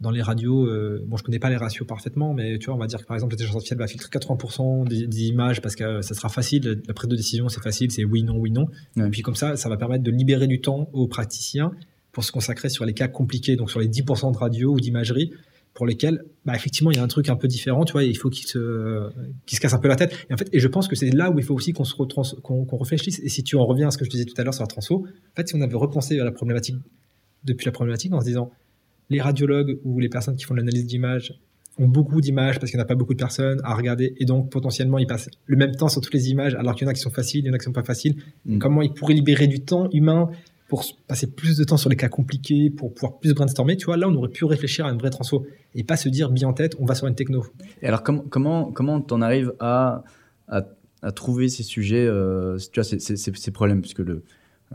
dans les radios, euh, bon, je connais pas les ratios parfaitement, mais tu vois, on va dire que par exemple, l'intelligence artificielle va filtrer 80% des, images parce que ça sera facile. La prise de décision, c'est facile, c'est oui, non, oui, non. Et puis comme ça, ça va permettre de libérer du temps aux praticiens pour se consacrer sur les cas compliqués, donc sur les 10% de radio ou d'imagerie pour lesquels, bah, effectivement, il y a un truc un peu différent, tu vois, il faut qu'il se, qu'il se casse un peu la tête. Et en fait, et je pense que c'est là où il faut aussi qu'on se qu'on, réfléchisse. Et si tu en reviens à ce que je disais tout à l'heure sur la transfo, en fait, si on avait repensé à la problématique depuis la problématique en se disant, les radiologues ou les personnes qui font l'analyse d'images ont beaucoup d'images parce qu'il n'y a pas beaucoup de personnes à regarder et donc potentiellement ils passent le même temps sur toutes les images alors qu'il y en a qui sont faciles, il y en a qui sont pas faciles. Mm. Comment ils pourraient libérer du temps humain pour passer plus de temps sur les cas compliqués, pour pouvoir plus brainstormer, tu vois, là on aurait pu réfléchir à une vraie transfo et pas se dire bien en tête, on va sur une techno. Et alors comment comment comment t'en arrives à, à, trouver ces sujets, euh, tu vois, ces, ces, problèmes, puisque le,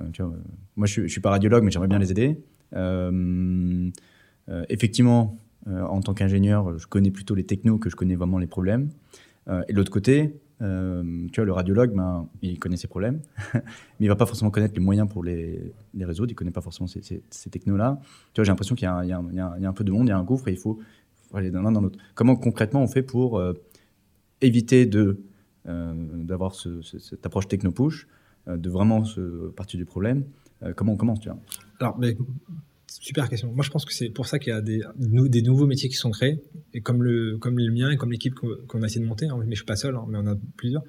euh, tu vois, moi je suis, je suis pas radiologue mais j'aimerais bien les aider. Euh, euh, effectivement, euh, en tant qu'ingénieur, je connais plutôt les technos que je connais vraiment les problèmes. Euh, et de l'autre côté, tu vois, le radiologue, ben, il connaît ses problèmes, mais il va pas forcément connaître les moyens pour les, les réseaux, il connaît pas forcément ces, ces, technos-là. Tu vois, j'ai l'impression qu'il y, a un peu de monde, il y a un gouffre et il faut, aller d'un dans l'autre. Comment concrètement on fait pour éviter de d'avoir cette approche techno-push, de vraiment se partir du problème Comment on commence, tu vois? Alors, mais Super question. Moi, je pense que c'est pour ça qu'il y a des, des, nouveaux métiers qui sont créés, et comme le, comme le mien et comme l'équipe qu'on a essayé de monter, hein, mais je suis pas seul, hein, mais on a plusieurs.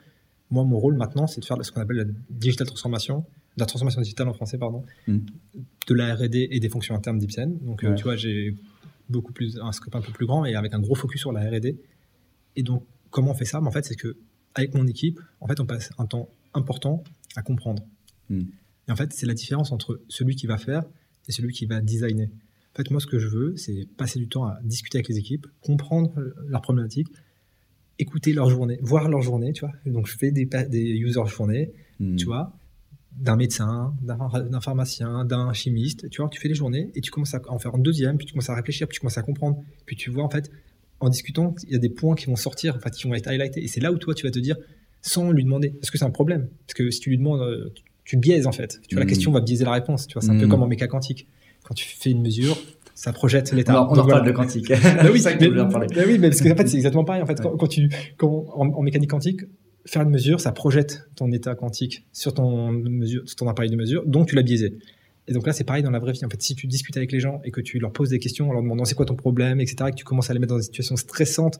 Moi, mon rôle maintenant, c'est de faire ce qu'on appelle la digital transformation, la transformation digitale en français, pardon, mm. de la R&D et des fonctions internes d'Ipsen. Donc, euh, tu vois, j'ai beaucoup plus, un scope un peu plus grand et avec un gros focus sur la R&D. Et donc, comment on fait ça? En fait, c'est que avec mon équipe, en fait, on passe un temps important à comprendre. Mm. Et en fait, c'est la différence entre celui qui va faire c'est celui qui va designer. En fait, moi, ce que je veux, c'est passer du temps à discuter avec les équipes, comprendre leurs problématiques, écouter leur journée, voir leur journée, tu vois. Donc, je fais des, des user journées, hmm. tu vois, d'un médecin, d'un pharmacien, d'un chimiste, tu vois, tu fais les journées et tu commences à en faire un deuxième, puis tu commences à réfléchir, puis tu commences à comprendre, puis tu vois, en fait, en discutant, il y a des points qui vont sortir, en fait, qui vont être highlightés. Et c'est là où toi, tu vas te dire, sans lui demander, est-ce que c'est un problème? Parce que si tu lui demandes, euh, tu biaises en fait. Tu vois, la mm. question va biaiser la réponse. Tu vois, c'est un peu mm. comme en méca quantique. Quand tu fais une mesure, ça projette l'état. On, en parle de quantique. bah oui, mais, bah oui, mais parce que en fait, c'est exactement pareil. En fait, quand, tu, quand, en, mécanique quantique, faire une mesure, ça projette ton état quantique sur ton mesure, sur ton appareil de mesure, donc tu l'as biaisé. Et donc là, c'est pareil dans la vraie vie. En fait, si tu discutes avec les gens et que tu leur poses des questions en leur demandant c'est quoi ton problème, etc., et que tu commences à les mettre dans des situations stressantes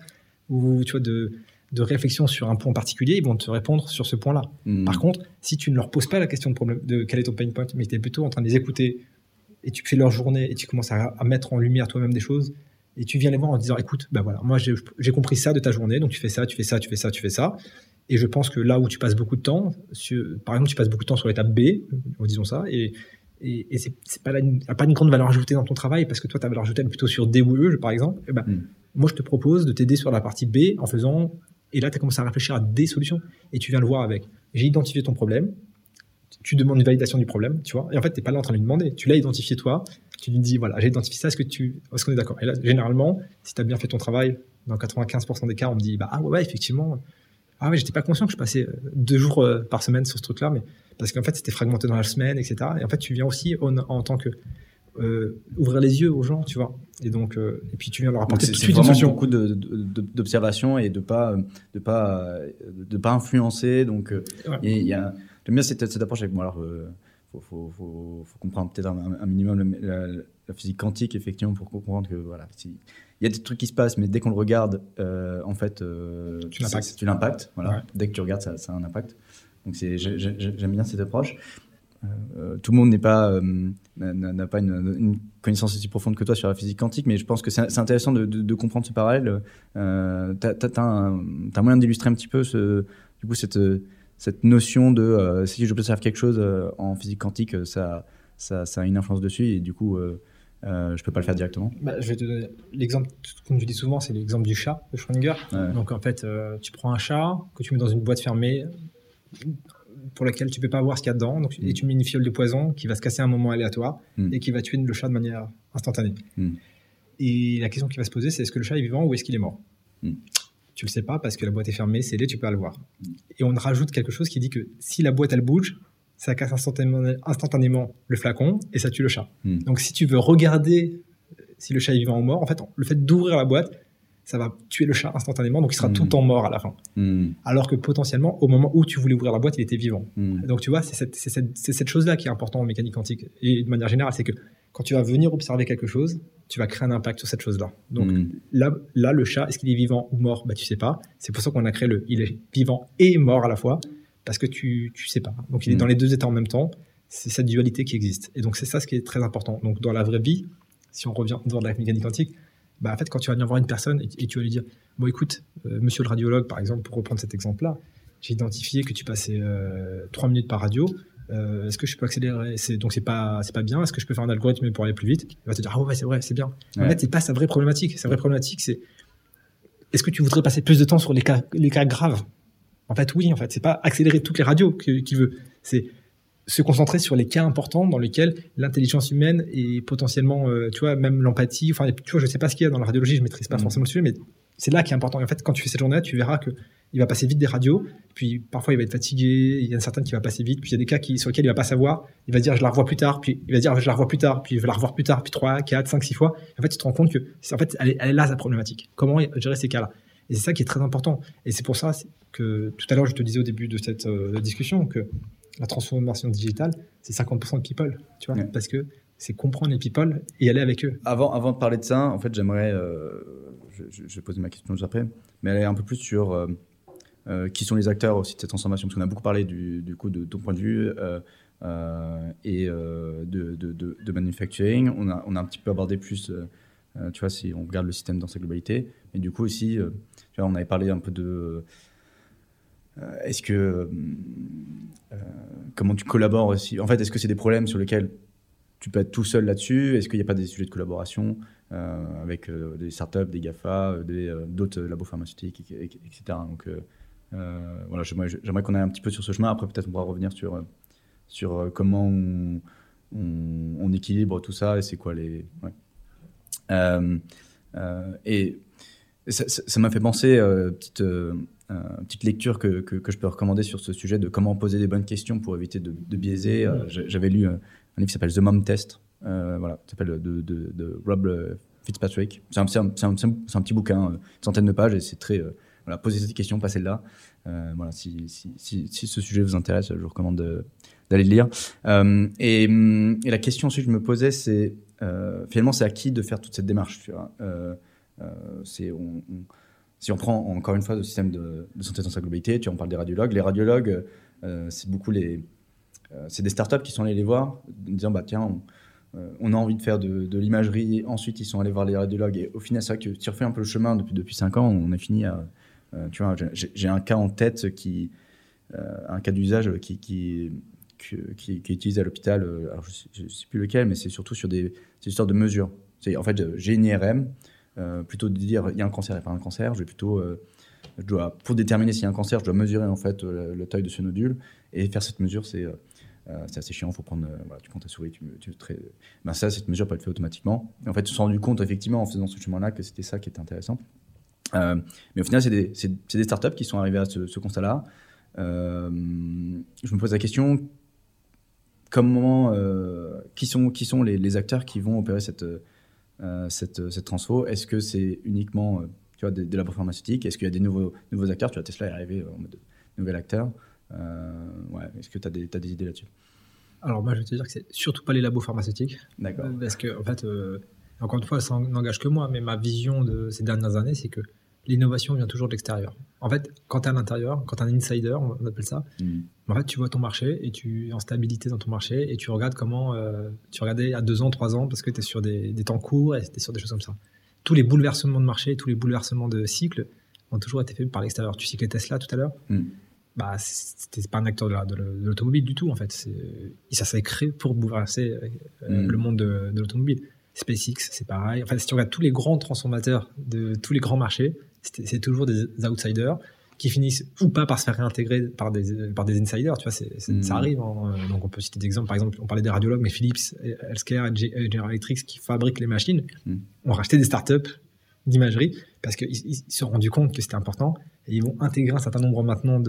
ou tu vois de de réflexion sur un point particulier, ils vont te répondre sur ce point-là. Hmm. Par contre, si tu ne leur poses pas la question de problème de quel est ton pain point, mais tu es plutôt en train de les écouter et tu fais leur journée et tu commences à, mettre en lumière toi-même des choses et tu viens les voir en disant écoute, ben voilà, moi j'ai compris ça de ta journée, donc tu fais ça, tu fais ça, tu fais ça, tu fais ça. Et je pense que là où tu passes beaucoup de temps, par exemple, tu passes beaucoup de temps sur l'étape B, disons ça, et, et, et c'est pas, pas une grande valeur ajoutée dans ton travail parce que toi, ta valeur ajoutée est plutôt sur D ou E, par exemple. Et eh ben, hmm. Moi, je te propose de t'aider sur la partie B en faisant et là, tu as commencé à réfléchir à des solutions et tu viens le voir avec j'ai identifié ton problème, tu demandes une validation du problème, tu vois. Et en fait, tu n'es pas là en train de lui demander. Tu l'as identifié toi, tu lui dis voilà, j'ai identifié ça, est-ce que tu est-ce qu'on est d'accord? Et là, généralement, si tu as bien fait ton travail, dans 95% des cas, on me dit bah ah ouais, effectivement. Ah ouais, j'étais pas conscient que je passais euh, deux jours euh, par semaine sur ce truc-là, mais parce qu'en fait, c'était fragmenté dans la semaine, etc. Et en fait, tu viens aussi en, tant que euh, ouvrir les yeux aux gens, tu vois. Et donc, euh, et puis tu viens leur apporter tout de suite beaucoup d'observation et de pas de pas de pas influencer. Donc, il y a j'aime bien cette, cette approche avec moi. Alors, faut, faut, faut, faut, comprendre peut-être un, minimum la, physique quantique effectivement pour comprendre que voilà. il y a des trucs qui se passent, mais dès qu'on le regarde, en fait, tu l'impactes. Voilà. Dès que tu regardes, ça, ça a un impact. Donc j'aime bien cette approche. Euh, tout le monde n'est pas euh, n'a pas une, connaissance aussi profonde que toi sur la physique quantique, mais je pense que c'est intéressant de, comprendre ce parallèle. Euh, tu as, un moyen d'illustrer un petit peu ce, du coup cette cette notion de euh, si faire quelque chose en physique quantique, ça, ça, ça, a une influence dessus et du coup je peux pas le faire directement. Bah, je vais te donner l'exemple, comme je dis souvent, c'est l'exemple du chat de Schrödinger. Donc en fait, tu prends un chat que tu mets dans une boîte fermée pour laquelle tu peux pas voir ce qu'il y a dedans. Donc, Et mm. tu mets une fiole de poison qui va se casser à un moment aléatoire mm. et qui va tuer le chat de manière instantanée. Mm. Et la question qui va se poser, c'est est-ce que le chat est vivant ou est-ce qu'il est mort Tu le sais pas parce que la boîte est fermée, c'est scellée, tu peux pas le voir. Et on rajoute quelque chose qui dit que si la boîte elle bouge, ça casse instantanément, instantanément le flacon et ça tue le chat. Donc si tu veux regarder si le chat est vivant ou mort, en fait, le fait d'ouvrir la boîte, ça va tuer le chat instantanément, donc il sera tout le hmm. temps mort à la fin. Hmm. Alors que potentiellement, au moment où tu voulais ouvrir la boîte, il était vivant. Hmm. Donc tu vois, c'est cette, cette chose-là qui est importante en mécanique quantique. Et de manière générale, c'est que quand tu vas venir observer quelque chose, tu vas créer un impact sur cette chose-là. Donc là, là, le chat, est-ce qu'il est vivant ou mort? Bah, Tu sais pas. C'est pour ça qu'on a créé le il est vivant et mort à la fois, parce que tu ne sais pas. Donc il est dans les deux états en même temps. C'est cette dualité qui existe. Et donc c'est ça ce qui est très important. Donc dans la vraie vie, si on revient dans la mécanique quantique, bah, en fait, quand tu vas venir voir une personne et, tu vas lui dire Bon, écoute, euh, monsieur le radiologue, par exemple, pour reprendre cet exemple-là, j'ai identifié que tu passais euh, trois minutes par radio. Euh, est-ce que je peux accélérer? C'est, Donc, c'est pas, c'est pas bien. Est-ce que je peux faire un algorithme pour aller plus vite? Il va te dire Ah ouais, c'est vrai, c'est bien. En fait, c'est pas sa vraie problématique. Sa vraie problématique, c'est est-ce que tu voudrais passer plus de temps sur les cas, les cas graves? En fait, oui, en fait, c'est pas accélérer toutes les radios qu'il veut. C'est se concentrer sur les cas importants dans lesquels l'intelligence humaine et potentiellement, euh, tu vois, même l'empathie, enfin, tu vois, je sais pas ce qu'il y a dans la radiologie, je maîtrise pas mm. forcément le sujet, mais c'est là qui est important. Et en fait, quand tu fais cette journée, tu verras que il va passer vite des radios, puis parfois il va être fatigué, il y en a certaines qui va passer vite, puis il y a des cas qui, sur lesquels il va pas savoir, il va dire je la revois plus tard, puis il va dire je la revois plus tard, puis je vais la revoir plus tard, puis 3, 4, 5, 6 fois. En fait, tu te rends compte que, en fait, elle est, là sa problématique. Comment gérer ces cas-là? Et c'est ça qui est très important. Et c'est pour ça que tout à l'heure, je te disais au début de cette euh, discussion que la transformation digitale, c'est 50% de people, tu vois, parce que c'est comprendre les people et aller avec eux. Avant, avant de parler de ça, en fait, j'aimerais, euh, je, vais poser ma question juste après, mais aller un peu plus sur euh, euh, qui sont les acteurs aussi de cette transformation, parce qu'on a beaucoup parlé du, du, coup de ton point de vue et de, de, de, manufacturing. On a, on a un petit peu abordé plus, tu vois, si on regarde le système dans sa globalité, mais du coup aussi, tu vois, on avait parlé un peu de est-ce que euh, euh, comment tu collabores aussi? En fait, est-ce que c'est des problèmes sur lesquels tu peux être tout seul là-dessus? Est-ce qu'il n'y a pas des sujets de collaboration avec des startups, des GAFA, d'autres labos pharmaceutiques, etc. Donc voilà, j'aimerais qu'on aille un petit peu sur ce chemin. Après, peut-être on pourra revenir sur, sur comment on, équilibre tout ça et c'est quoi les. et ça m'a fait penser, petite euh, petite lecture que, que, je peux recommander sur ce sujet de comment poser des bonnes questions pour éviter de, biaiser. Euh, j'avais lu euh, un livre qui s'appelle The Mom Test, voilà, s'appelle de, de, Rob Fitzpatrick. C'est un, un, un, petit bouquin, une centaine de pages, et c'est très. voilà, posez cette question, passez-la. voilà, si, si, si, si, ce sujet vous intéresse, je vous recommande d'aller le lire. Et, et, la question ensuite que je me posais, c'est finalement, c'est à qui de faire toute cette démarche tu vois? C'est on si on prend encore une fois le système de, santé dans sa globalité, tu en parles des radiologues. Les radiologues, euh, c'est beaucoup les, euh, c'est des startups qui sont allés les voir, disant bah tiens, on, euh, on a envie de faire de, l'imagerie. Ensuite, ils sont allés voir les radiologues. Et au final, c'est vrai que tu refais un peu le chemin depuis depuis cinq ans. On a fini à, tu vois, j'ai un cas en tête qui, un cas d'usage qui, qui qui, qui, utilisé à l'hôpital. Alors je ne sais, plus lequel, mais c'est surtout sur des, histoires de mesures. En fait j'ai une IRM. Euh, plutôt de dire il y a un cancer, il n'y a pas un cancer, je vais plutôt, euh, je dois, pour déterminer s'il y a un cancer, je dois mesurer en fait euh, le, taille de ce nodule et faire cette mesure, c'est assez chiant. Faut prendre, voilà, tu prends ta souris, tu, tu très, ben ça, cette mesure peut être faite automatiquement. Et en fait, me suis rendu compte effectivement en faisant ce chemin-là que c'était ça qui était intéressant. mais au final, c'est des, des, startups qui sont arrivées à ce, constat-là. je me pose la question comment, qui sont, qui sont les, acteurs qui vont opérer cette, cette, cette transfo Est-ce que c'est uniquement tu vois, des, labos pharmaceutiques Est-ce qu'il y a des nouveaux, nouveaux acteurs? Tu vois, Tesla est arrivé en mode nouvel acteur. ouais, Est-ce que tu as, as, des idées là-dessus? Alors, moi, je vais te dire que c'est surtout pas les labos pharmaceutiques. D'accord. Parce que, en fait, encore une fois, ça n'engage que moi, mais ma vision de ces dernières années, c'est que l'innovation vient toujours de l'extérieur. En fait, quand tu es à l'intérieur, quand tu es un insider, on appelle ça, mm. en fait, tu vois ton marché et tu es en stabilité dans ton marché et tu regardes comment euh, tu regardais à deux ans, trois ans parce que tu es sur des, temps courts et tu es sur des choses comme ça. Tous les bouleversements de marché, tous les bouleversements de cycle ont toujours été faits par l'extérieur. Tu citais Tesla tout à l'heure. Mm. Bah, c'était pas un acteur de l'automobile du tout en fait. Ça s'est créé pour bouleverser euh, mm. le monde de, de l'automobile. SpaceX, c'est pareil. Enfin, si tu regardes tous les grands transformateurs de tous les grands marchés, c'est toujours des outsiders qui finissent ou pas par se faire réintégrer par des, par des insiders. Tu vois, ça mm. arrive. Hein. Donc, on peut citer des exemples. Par exemple, on parlait des radiologues, mais Philips, Healthcare et General Electric qui fabriquent les machines mm. ont racheté des startups d'imagerie parce qu'ils se sont rendus compte que c'était important et ils vont intégrer un certain nombre maintenant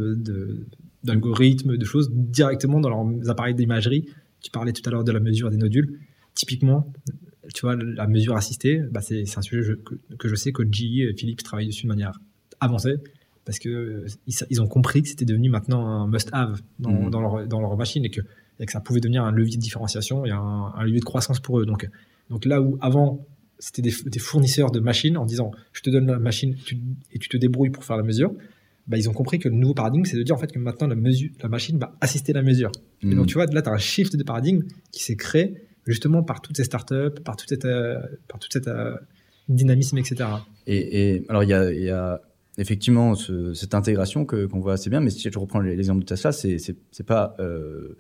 d'algorithmes, de, de choses directement dans leurs appareils d'imagerie. Tu parlais tout à l'heure de la mesure des nodules. Typiquement, tu vois, la mesure assistée, bah c'est un sujet que, je sais que GE et Philips travaillent dessus de manière avancée parce que euh, ils, ont compris que c'était devenu maintenant un must-have dans, mmh. dans, leur, dans, leur, machine et que, et que, ça pouvait devenir un levier de différenciation et un, un, levier de croissance pour eux. Donc, donc là où avant, c'était des, des, fournisseurs de machines en disant je te donne la machine et tu te débrouilles pour faire la mesure, bah, ils ont compris que le nouveau paradigme, c'est de dire en fait que maintenant la, mesure, la machine va assister la mesure. Et donc mmh. tu vois, là, tu as un shift de paradigme qui s'est créé justement par toutes ces startups, par toute cette, euh, par euh, dynamisme, etc. Et, alors, il y a, effectivement cette intégration qu'on voit assez bien, mais si je reprends l'exemple de Tesla, c'est pas. Euh,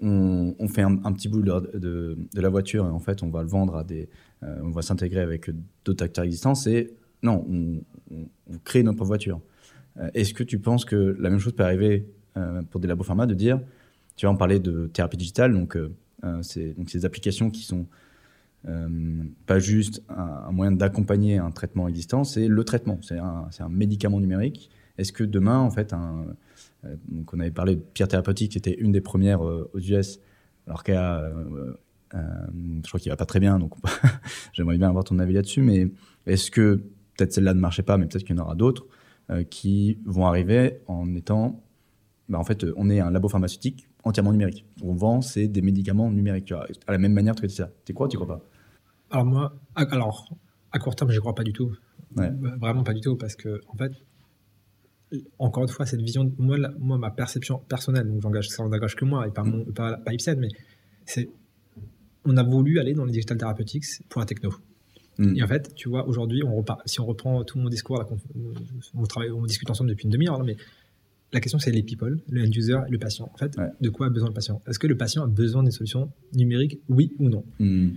on, on, fait un, petit bout de, de, la voiture et en fait on va le vendre à des, on va s'intégrer avec d'autres acteurs existants. C'est non, on, on, crée notre voiture. Est-ce que tu penses que la même chose peut arriver pour des labos pharma de dire, tu vas en parler de thérapie digitale, donc c'est donc ces applications qui sont euh, pas juste un, moyen d'accompagner un traitement existant, c'est le traitement, c'est un, médicament numérique. Est-ce que demain, en fait, euh, donc on avait parlé de Pierre Thérapeutique, qui était une des premières aux US, alors qu'elle je crois qu'il va pas très bien, donc j'aimerais bien avoir ton avis là-dessus. Mais est-ce que peut-être celle-là ne marchait pas, mais peut-être qu'il y en aura d'autres qui vont arriver en étant, bah, en fait, on est un labo pharmaceutique entièrement numérique. On vend, c'est des médicaments numériques, tu vois, à la même manière que ça. Tu crois ou tu crois pas? Alors moi, à, alors, à court terme, je crois pas du tout. Vraiment pas du tout, parce que, en fait, encore une fois, cette vision, moi, moi ma perception personnelle, donc j'engage, ça n'engage que moi et pas, mon, pas, pas mais c'est, on a voulu aller dans les digital therapeutics pour la techno. Hmm. Et en fait, tu vois, aujourd'hui, on repart, si on reprend tout mon discours, on, travaille, on discute ensemble depuis une demi-heure, mais la question, c'est les people, le end user le patient. En fait, de quoi a besoin le patient? Est-ce que le patient a besoin d'une solution numérique, oui ou non? Hmm.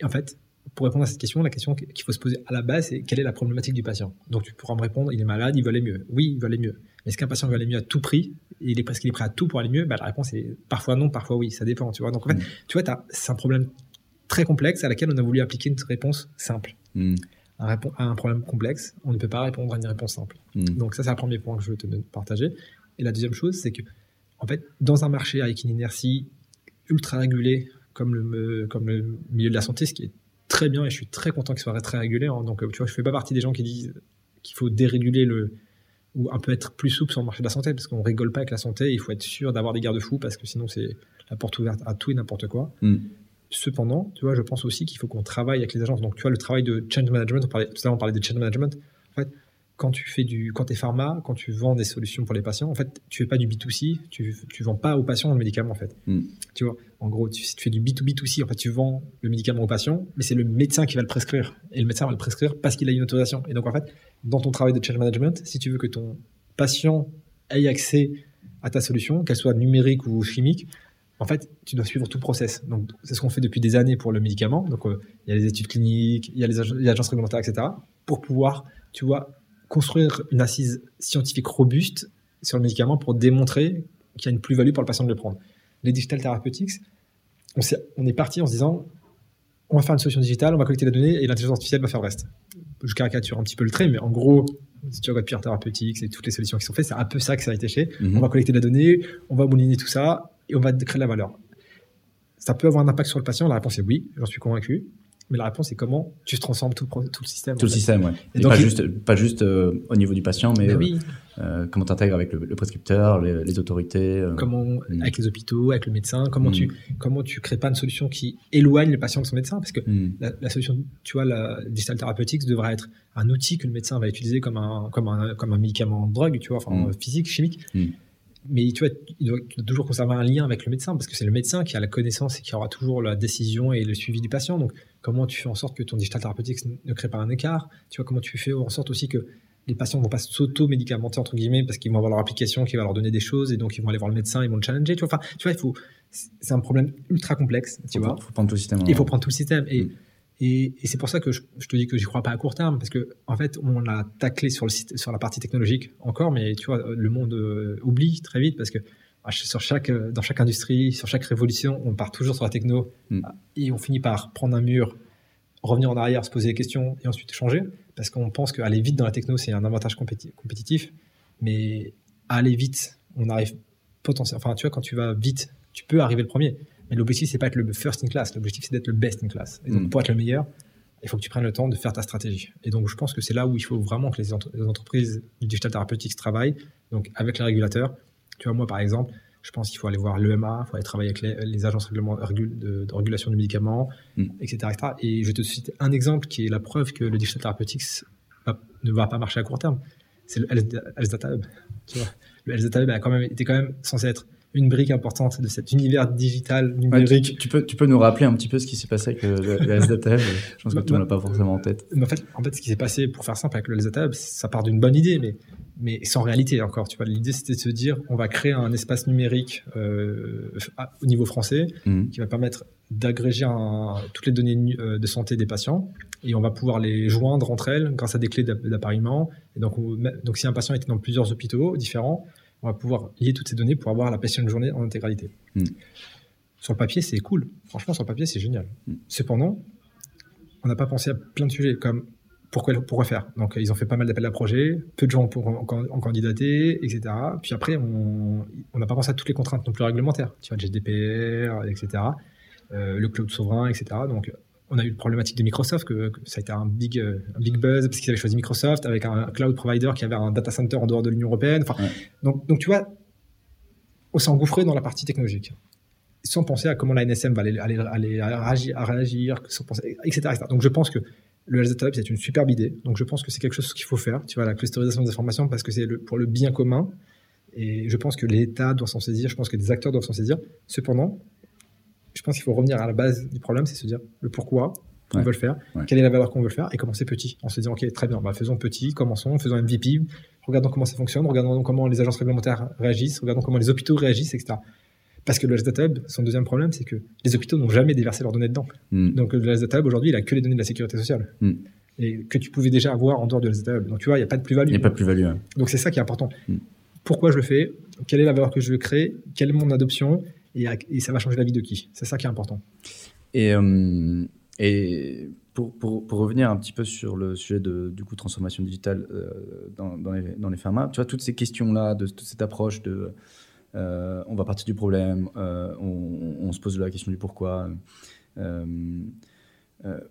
Et en fait, pour répondre à cette question, la question qu'il faut se poser à la base, c'est quelle est la problématique du patient? Donc, tu pourras me répondre, il est malade, il veut aller mieux. Oui, il veut aller mieux. Est-ce qu'un patient veut aller mieux à tout prix? Il est presque prêt à tout pour aller mieux? Bah, La réponse est parfois non, parfois oui, ça dépend. Tu vois Donc, en fait, hmm. tu vois, c'est un problème très complexe à laquelle on a voulu appliquer une réponse simple. Hmm. À un problème complexe, on ne peut pas répondre à une réponse simple. Donc ça, c'est le premier point que je veux te partager. Et la deuxième chose, c'est que, en fait, dans un marché avec une inertie ultra régulée, comme le, comme le milieu de la santé, ce qui est très bien, et je suis très content qu'il soit très régulé. Hein. donc, tu vois, je fais pas partie des gens qui disent qu'il faut déréguler le, ou un peu être plus souple sur le marché de la santé, parce qu'on rigole pas avec la santé, il faut être sûr d'avoir des garde-fous, parce que sinon c'est la porte ouverte à tout et n'importe quoi. Hmm. Cependant, tu vois, je pense aussi qu'il faut qu'on travaille avec les agences. Donc, tu vois, le travail de change management, on parlait, tout à l'heure on parlait de change management. En fait, quand tu fais du, quand es pharma, quand tu vends des solutions pour les patients, en fait, tu fais pas du B2C, tu, tu vends pas aux patients le médicament, en fait. Hmm. Tu vois, en gros, tu, tu, fais du B2B2C, en fait, tu vends le médicament au patient, mais c'est le médecin qui va le prescrire. Et le médecin va le prescrire parce qu'il a une autorisation. Et donc, en fait, dans ton travail de change management, si tu veux que ton patient ait accès à ta solution, qu'elle soit numérique ou chimique, en fait, tu dois suivre tout le process. Donc, c'est ce qu'on fait depuis des années pour le médicament. Donc, euh, il y a les études cliniques, il y a les agences réglementaires, etc. Pour pouvoir, tu vois, construire une assise scientifique robuste sur le médicament pour démontrer qu'il y a une plus-value pour le patient de le prendre. Les digital therapeutics, on, est, on est parti en se disant on va faire une solution digitale, on va collecter la donnée et l'intelligence artificielle va faire le reste. Je caricature un petit peu le trait, mais en gros, si tu regardes Pierre Therapeutics et toutes les solutions qui sont faites, c'est un peu ça que ça a été fait. Mhm. On va collecter la donnée, on va mouliner tout ça et on va créer de la valeur. ça peut avoir un impact sur le patient? La réponse est oui, j'en suis convaincu. Mais la réponse, c'est comment tu transformes tout, tout le système. Tout le système, oui. Et, donc, pas, juste, pas juste euh, au niveau du patient, mais euh, euh, comment tu intègres avec le, prescripteur, les, autorités. comment, hmm. avec les hôpitaux, avec le médecin, comment, tu, hmm. comment tu crées pas une solution qui éloigne le patient de son médecin? Parce que hmm. la, solution, tu vois, la digital therapeutics devrait être un outil que le médecin va utiliser comme un, comme un, comme un médicament de drogue, tu vois, enfin, physique, chimique mais tu vois, il doit, toujours conserver un lien avec le médecin parce que c'est le médecin qui a la connaissance et qui aura toujours la décision et le suivi du patient. Donc, comment tu fais en sorte que ton digital thérapeutique ne crée pas un écart? Tu vois, comment tu fais en sorte aussi que les patients ne vont pas s'auto-médicamenter entre guillemets parce qu'ils vont avoir leur application qui va leur donner des choses et donc ils vont aller voir le médecin, ils vont le challenger. Tu vois, enfin, tu vois, il faut, c'est un problème ultra complexe. Tu vois, il faut prendre tout le système. Il faut prendre tout le système et mm. Et, et c'est pour ça que je, je, te dis que j'y crois pas à court terme, parce que en fait, on a taclé sur, le, sur la partie technologique encore, mais tu vois, le monde euh, oublie très vite parce que ah, sur chaque, euh, dans chaque industrie, sur chaque révolution, on part toujours sur la techno hmm. et on finit par prendre un mur, revenir en arrière, se poser des questions et ensuite changer, parce qu'on pense qu'aller vite dans la techno, c'est un avantage compétitif, mais aller vite, on arrive potentiellement. Enfin, tu vois, quand tu vas vite, tu peux arriver le premier. Mais l'objectif, c'est pas être le first in class. L'objectif, c'est d'être le best in class. Et donc, mm. pour être le meilleur, il faut que tu prennes le temps de faire ta stratégie. Et donc, je pense que c'est là où il faut vraiment que les, entreprises du digital therapeutics travaillent, donc avec les régulateurs. Tu vois, moi, par exemple, je pense qu'il faut aller voir l'EMA, il faut aller travailler avec les, agences de, régulation du médicament, mm. etc., Et je te cite un exemple qui est la preuve que le digital therapeutics ne va pas marcher à court terme. C'est le Health Data Hub. Tu vois, le Health Data Hub a quand même, était quand même censé être une brique importante de cet univers digital numérique. tu, peux, tu peux nous rappeler un petit peu ce qui s'est passé avec le, le Je pense que tout le monde n'a pas forcément en tête. en, fait, en fait, ce qui s'est passé, pour faire simple, avec le LSData, ça part d'une bonne idée, mais, mais sans réalité encore. Tu vois, l'idée, c'était de se dire, on va créer un espace numérique euh, au niveau français mhm. qui va permettre d'agréger toutes les données euh, de santé des patients et on va pouvoir les joindre entre elles grâce à des clés d'appariement. Et donc, donc, si un patient était dans plusieurs hôpitaux différents, on va pouvoir lier toutes ces données pour avoir la patient journée en intégralité. Hmm. Sur le papier, c'est cool. Franchement, sur le papier, c'est génial. Hmm. Cependant, on n'a pas pensé à plein de sujets comme pourquoi, pourquoi faire. Donc, ils ont fait pas mal d'appels à projets, peu de gens pour en, candidater, etc. Puis après, on n'a pas pensé à toutes les contraintes non plus réglementaires. Tu vois, le GDPR, etc. Euh, le cloud souverain, etc. Donc, on a eu le problématique de Microsoft, que, ça a été un big, euh, un big buzz parce qu'ils avaient choisi Microsoft avec un cloud provider qui avait un data center en dehors de l'Union européenne. Enfin, donc, donc, tu vois, on s'est engouffré dans la partie technologique sans penser à comment la NSM va aller, aller, aller réagir, à réagir etc., Donc je pense que le Health Data c'est une superbe idée. Donc je pense que c'est quelque chose qu'il faut faire, tu vois, la clusterisation des informations, parce que c'est pour le bien commun. Et je pense que l'État doit s'en saisir, je pense que des acteurs doivent s'en saisir. Cependant, je pense qu'il faut revenir à la base du problème, c'est se dire le pourquoi on veut le faire, quelle est la valeur qu'on veut le faire, et commencer petit, en se disant, ok, très bien, bah, faisons petit, commençons, faisons MVP, regardons comment ça fonctionne, regardons comment les agences réglementaires réagissent, regardons comment les hôpitaux réagissent, etc. Parce que le Data Hub, son deuxième problème, c'est que les hôpitaux n'ont jamais déversé leurs données dedans. Hmm. Donc le Data Hub, aujourd'hui, il a que les données de la sécurité sociale. Hmm. Et que tu pouvais déjà avoir en dehors de Data Hub. Donc tu vois, il n'y a pas de plus-value. Il n'y a pas de plus-value. Donc c'est ça qui est important. Hmm. Pourquoi je le fais? Quelle est la valeur que je veux créer? Quelle est mon adoption? Et, ça va changer la vie de qui? C'est ça qui est important. Et, euh, et pour, pour, revenir un petit peu sur le sujet de du coup transformation digitale euh, dans, dans, les, dans les tu vois toutes ces questions là, de toute cette approche de euh, on va partir du problème, on, se pose la question du pourquoi.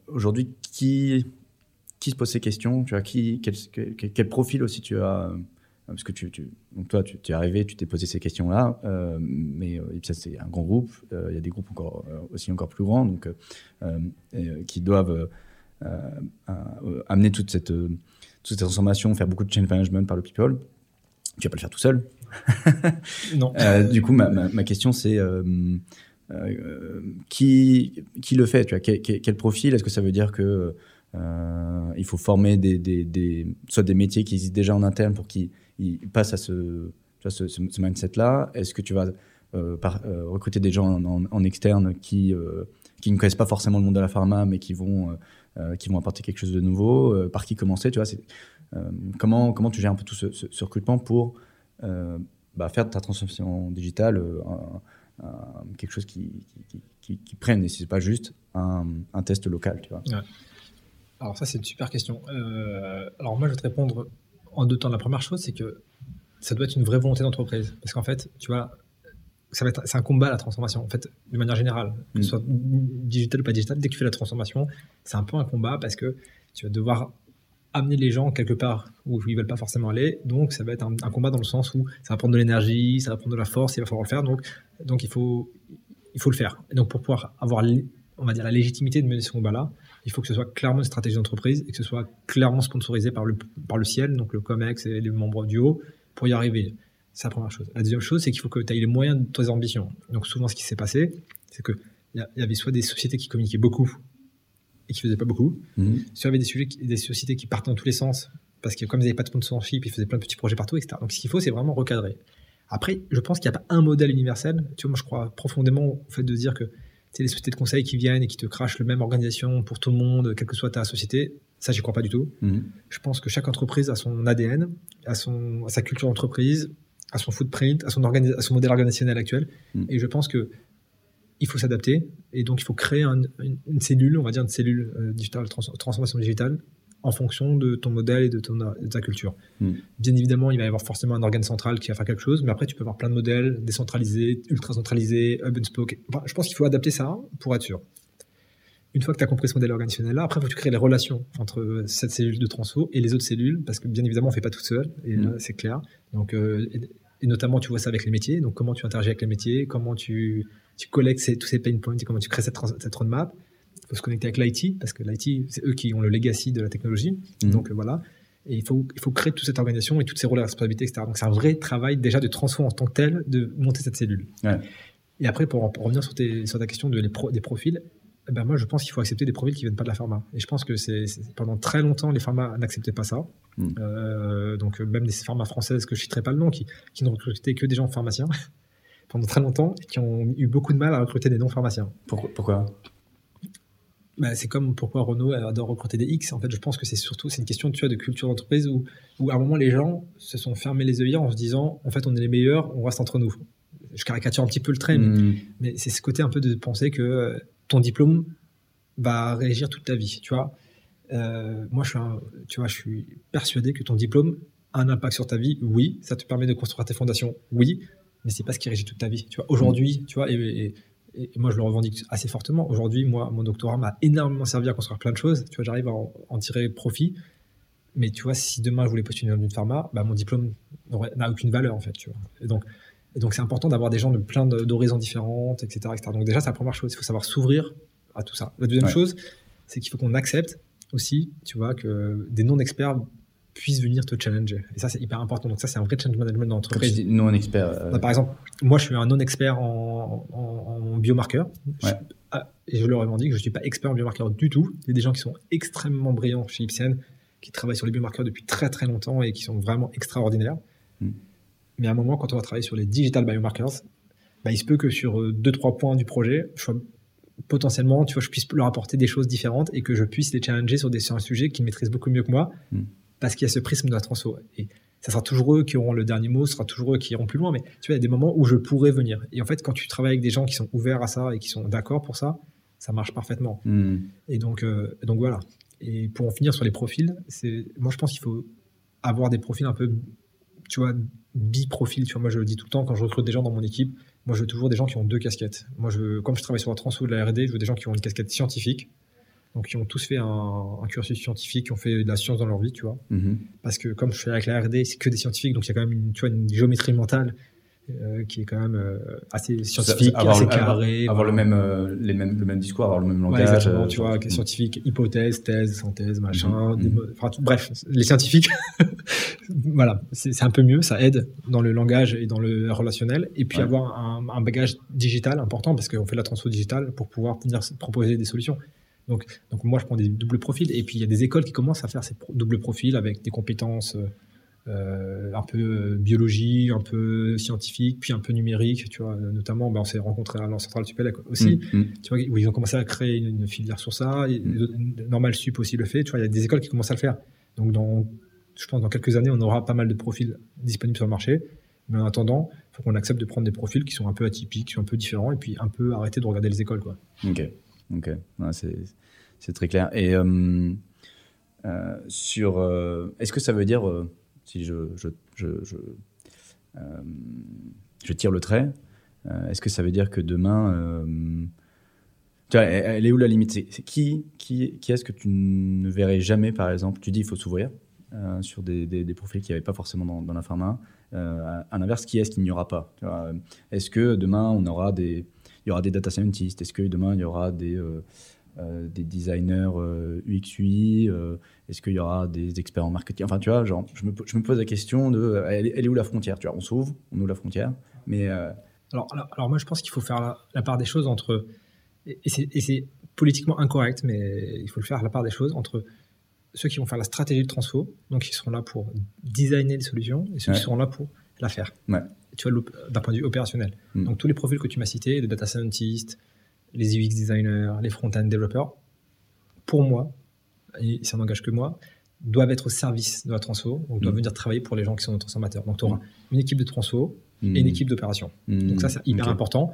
Aujourd'hui, qui qui se pose ces questions? Tu vois qui quel, quel profil aussi tu as parce que tu, donc toi, tu, es arrivé, tu t'es posé ces questions-là, euh, mais euh, c'est un grand groupe. Euh, il y a des groupes encore, euh, aussi encore plus grands, donc qui doivent amener toute cette, toute cette transformation, faire beaucoup de change management par le people. Tu vas pas le faire tout seul. non. du coup, ma, ma, question, c'est qui, qui le fait tu vois, quel, quel profil? Est-ce que ça veut dire que il faut former des, des, des, soit des métiers qui existent déjà en interne pour qu'ils il passe à ce, ce, ce mindset-là Est-ce que tu vas euh, euh, recruter des gens en, externe qui, euh, qui ne connaissent pas forcément le monde de la pharma, mais qui vont, qui vont apporter quelque chose de nouveau? Par qui commencer tu vois, comment, comment tu gères un peu tout ce, recrutement pour bah, faire de ta transformation digitale quelque chose qui, prenne, et si c'est pas juste un, un, test local, tu vois? Alors ça, c'est une super question. alors moi, je vais te répondre en deux temps. La première chose, c'est que ça doit être une vraie volonté d'entreprise. Parce qu'en fait, tu vois, ça va être, c'est un combat la transformation, en fait, de manière générale, que ce mm. soit digital ou pas digital, dès que tu fais la transformation, c'est un peu un combat parce que tu vas devoir amener les gens quelque part où ils veulent pas forcément aller. Donc, ça va être un, combat dans le sens où ça va prendre de l'énergie, ça va prendre de la force, il va falloir le faire. Donc, donc il faut, il faut le faire. Et donc, pour pouvoir avoir, on va dire, la légitimité de mener ce combat-là, il faut que ce soit clairement une stratégie d'entreprise et que ce soit clairement sponsorisé par le, par le ciel, donc le COMEX et les membres du haut, pour y arriver. C'est la première chose. La deuxième chose, c'est qu'il faut que tu aies les moyens de tes ambitions. Donc, souvent, ce qui s'est passé, c'est qu'il y, avait soit des sociétés qui communiquaient beaucoup et qui faisaient pas beaucoup. Mmh. Soit il y avait des, sujets, des sociétés qui partaient dans tous les sens parce que comme ils n'avaient pas de sponsorship, ils faisaient plein de petits projets partout, etc. Donc ce qu'il faut, c'est vraiment recadrer. Après, je pense qu'il n'y a pas un modèle universel. Tu vois, moi, je crois profondément au fait de dire que c'est les sociétés de conseil qui viennent et qui te crachent le même organisation pour tout le monde, quelle que soit ta société. Ça, j'y crois pas du tout. Mmh. Je pense que chaque entreprise a son ADN, a, son, a sa culture d'entreprise, a son footprint, à son, à son modèle organisationnel actuel. Mmh. Et je pense que il faut s'adapter et donc il faut créer une, cellule, on va dire une cellule euh, digitale, transformation digitale en fonction de ton modèle et de, ton, ta culture. Hmm. Bien évidemment, il va y avoir forcément un organe central qui va faire quelque chose, mais après, tu peux avoir plein de modèles décentralisés, ultra centralisés, hub and spoke. je pense qu'il faut adapter ça pour être sûr. Une fois que tu as compris ce modèle organisationnel-là, après, il faut que tu crées les relations entre cette cellule de transfo et les autres cellules, parce que bien évidemment, on ne fait pas tout seul, et hmm. c'est clair. Donc, euh, et, notamment, tu vois ça avec les métiers. Donc, comment tu interagis avec les métiers, comment tu tu collectes tous ces pain points, comment tu crées cette, cette roadmap. Il faut se connecter avec l'IT, parce que l'IT, c'est eux qui ont le legacy de la technologie. Mhm. Donc voilà. Et il faut, il faut créer toute cette organisation et toutes ces rôles de responsabilité, etc. Donc c'est un vrai travail déjà de transformer en tant que tel, de monter cette cellule. Et après, pour, revenir sur, tes, sur, ta question de les des profils, eh ben moi je pense qu'il faut accepter des profils qui viennent pas de la pharma. Et je pense que c'est pendant très longtemps les pharma n'acceptaient pas ça. Mhm. Euh, donc même des pharma françaises que je citerai pas le nom, qui, qui ne recrutaient que des gens pharmaciens pendant très longtemps et qui ont eu beaucoup de mal à recruter des non-pharmaciens. Pourquoi, bah, c'est comme pourquoi Renault adore recruter des X. En fait, je pense que c'est surtout c'est une question tu vois, de culture d'entreprise où, où à un moment les gens se sont fermés les œillères en se disant en fait on est les meilleurs, on reste entre nous. Je caricature un petit peu le trait, mais, hmm. c'est ce côté un peu de penser que euh, ton diplôme va régir toute ta vie. Tu vois, euh, moi je suis, tu vois, je suis persuadé que ton diplôme a un impact sur ta vie. Oui, ça te permet de construire tes fondations. Oui, mais c'est pas ce qui régit toute ta vie. Tu vois, aujourd'hui, tu vois, et, moi je le revendique assez fortement. Aujourd'hui, moi, mon doctorat m'a énormément servi à construire plein de choses. Tu vois, j'arrive à en, tirer profit. Mais tu vois, si demain je voulais postuler dans une pharma, bah, mon diplôme n'a aucune valeur en fait. Tu vois. Et donc, et donc c'est important d'avoir des gens de plein d'horizons différentes, etc., etc. Donc déjà, c'est la première chose. Il faut savoir s'ouvrir à tout ça. La deuxième chose, c'est qu'il faut qu'on accepte aussi, tu vois, que des non-experts puissent venir te challenger. Et ça, c'est hyper important. Donc ça, c'est un vrai change management d'entreprise. Non expert. Euh, bah, par exemple, moi, je suis un non expert en, en, biomarqueurs. Et je le revendique, je ne suis pas expert en biomarqueurs du tout. Il y a des gens qui sont extrêmement brillants chez Ipsen, qui travaillent sur les biomarqueurs depuis très très longtemps et qui sont vraiment extraordinaires. Hmm. Mais à un moment, quand on va travailler sur les digital biomarkers, bah, il se peut que sur euh, deux trois points du projet, je sois potentiellement, tu vois, je puisse leur apporter des choses différentes et que je puisse les challenger sur des sur un sujet qu'ils maîtrisent beaucoup mieux que moi. Hmm parce qu'il y a ce prisme de la transfo. Et ça sera toujours eux qui auront le dernier mot, ce sera toujours eux qui iront plus loin. Mais tu vois, il y a des moments où je pourrais venir. Et en fait, quand tu travailles avec des gens qui sont ouverts à ça et qui sont d'accord pour ça, ça marche parfaitement. Hmm. Et donc, euh, donc voilà. Et pour en finir sur les profils, c'est moi je pense qu'il faut avoir des profils un peu, tu vois, bi-profil. Tu vois, moi je le dis tout le temps quand je recrute des gens dans mon équipe. Moi, je veux toujours des gens qui ont deux casquettes. Moi, je, comme je travaille sur la transfo de la R&D, je veux des gens qui ont une casquette scientifique donc qui ont tous fait un, cursus scientifique, qui ont fait de la science dans leur vie, tu vois. Mhm. Parce que comme je fais avec la R&D, c'est que des scientifiques, donc il y a quand même une, tu vois, une géométrie mentale euh, qui est quand même euh, assez scientifique, assez carré. Avoir, le même, euh, les mêmes, le même discours, avoir le même langage. Ouais, tu vois, scientifique, hypothèse, thèse, synthèse, machin. Mhm. bref, les scientifiques, voilà, c'est un peu mieux, ça aide dans le langage et dans le relationnel. Et puis avoir un, un, bagage digital important parce qu'on fait la transfo digitale pour pouvoir venir proposer des solutions. Donc, donc moi, je prends des doubles profils. Et puis, il y a des écoles qui commencent à faire ces doubles profils avec des compétences euh, un peu euh, biologie, un peu scientifique, puis un peu numérique. Tu vois, notamment, ben, on s'est rencontré à l'Ancentral Supélec aussi. Mm, mm. Tu vois, où ils ont commencé à créer une, filière sur ça. Mm. Normal Sup aussi le fait. Tu vois, il y a des écoles qui commencent à le faire. Donc, dans, je pense dans quelques années, on aura pas mal de profils disponibles sur le marché. Mais en attendant, il faut qu'on accepte de prendre des profils qui sont un peu atypiques, qui sont un peu différents, et puis un peu arrêter de regarder les écoles. Quoi. Ok. C'est très clair. Et euh, euh, sur, euh, est-ce que ça veut dire, si je, tire le trait, Est-ce que ça veut dire que demain, tu vois, elle, est où la limite? Qui, qui, qui est-ce que tu ne verrais jamais, par exemple? Tu dis il faut s'ouvrir sur des, profils qui n'y avaient pas forcément dans, dans la pharma. à l'inverse, qui est-ce qu'il n'y aura pas? Est-ce que demain, on aura des, il y aura des data scientists. Est-ce que demain, il y aura des euh, des designers UX UI euh, Est-ce qu'il y aura des experts en marketing? Enfin, tu vois, genre, je me, je me pose la question de elle, est où la frontière? Tu vois, on s'ouvre, on ouvre la frontière, mais euh, alors, alors, moi, je pense qu'il faut faire la, part des choses entre et c'est politiquement incorrect, mais il faut le faire la part des choses entre ceux qui vont faire la stratégie de transfo, donc ils seront là pour designer des solutions, et ceux qui seront là pour la faire. Ouais. Tu vois, d'un point de vue opérationnel. Mm. Donc tous les profils que tu m'as cités, de data scientist, les UX designers, les front-end développeurs, pour moi, et ça n'engage que moi, doivent être au service de la transfo, donc doivent mm. venir travailler pour les gens qui sont nos transformateurs. Donc tu auras mm. une équipe de transfo et une équipe d'opération. Donc ça, c'est hyper important.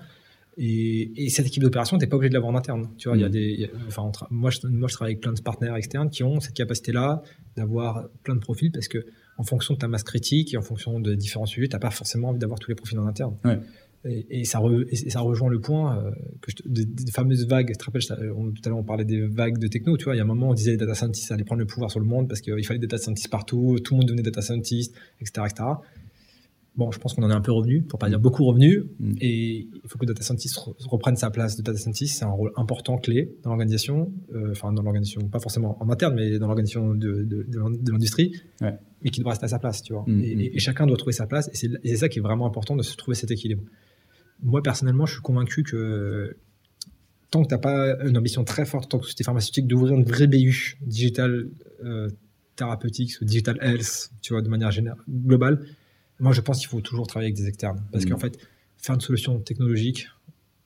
Et, cette équipe d'opération, tu n'es pas obligé de l'avoir en interne. Tu vois, il y a des, enfin, moi, je, moi, je travaille avec plein de partenaires externes qui ont cette capacité-là d'avoir plein de profils parce que en fonction de ta masse critique et en fonction de différents sujets, tu n'as pas forcément envie d'avoir tous les profils en interne. Ouais. Et, ça ça rejoint le point euh, que des, fameuses vagues. Tu te rappelles, tout à l'heure on parlait des vagues de techno. Tu vois, il y a un moment on disait les data scientists allaient prendre le pouvoir sur le monde parce qu'il fallait des data scientists partout, tout le monde devenait data scientist, etc., etc. Bon, je pense qu'on en est un peu revenu, pour pas dire beaucoup revenu, mm. et il faut que le data scientist reprenne sa place de data scientist. C'est un rôle important, clé dans l'organisation, euh, enfin dans l'organisation, pas forcément en interne, mais dans l'organisation de, de, l'industrie, mais qui doit rester à sa place, tu vois. Mm, et, mm. et, chacun doit trouver sa place, et c'est ça qui est vraiment important de se trouver cet équilibre moi, personnellement, je suis convaincu que tant que tu n'as pas une ambition très forte, tant que c'était pharmaceutique, d'ouvrir une vraie BU digital euh, thérapeutique ou digital health, tu vois, de manière générale, globale, moi, je pense qu'il faut toujours travailler avec des externes. Parce qu'en mm. fait, faire une solution technologique,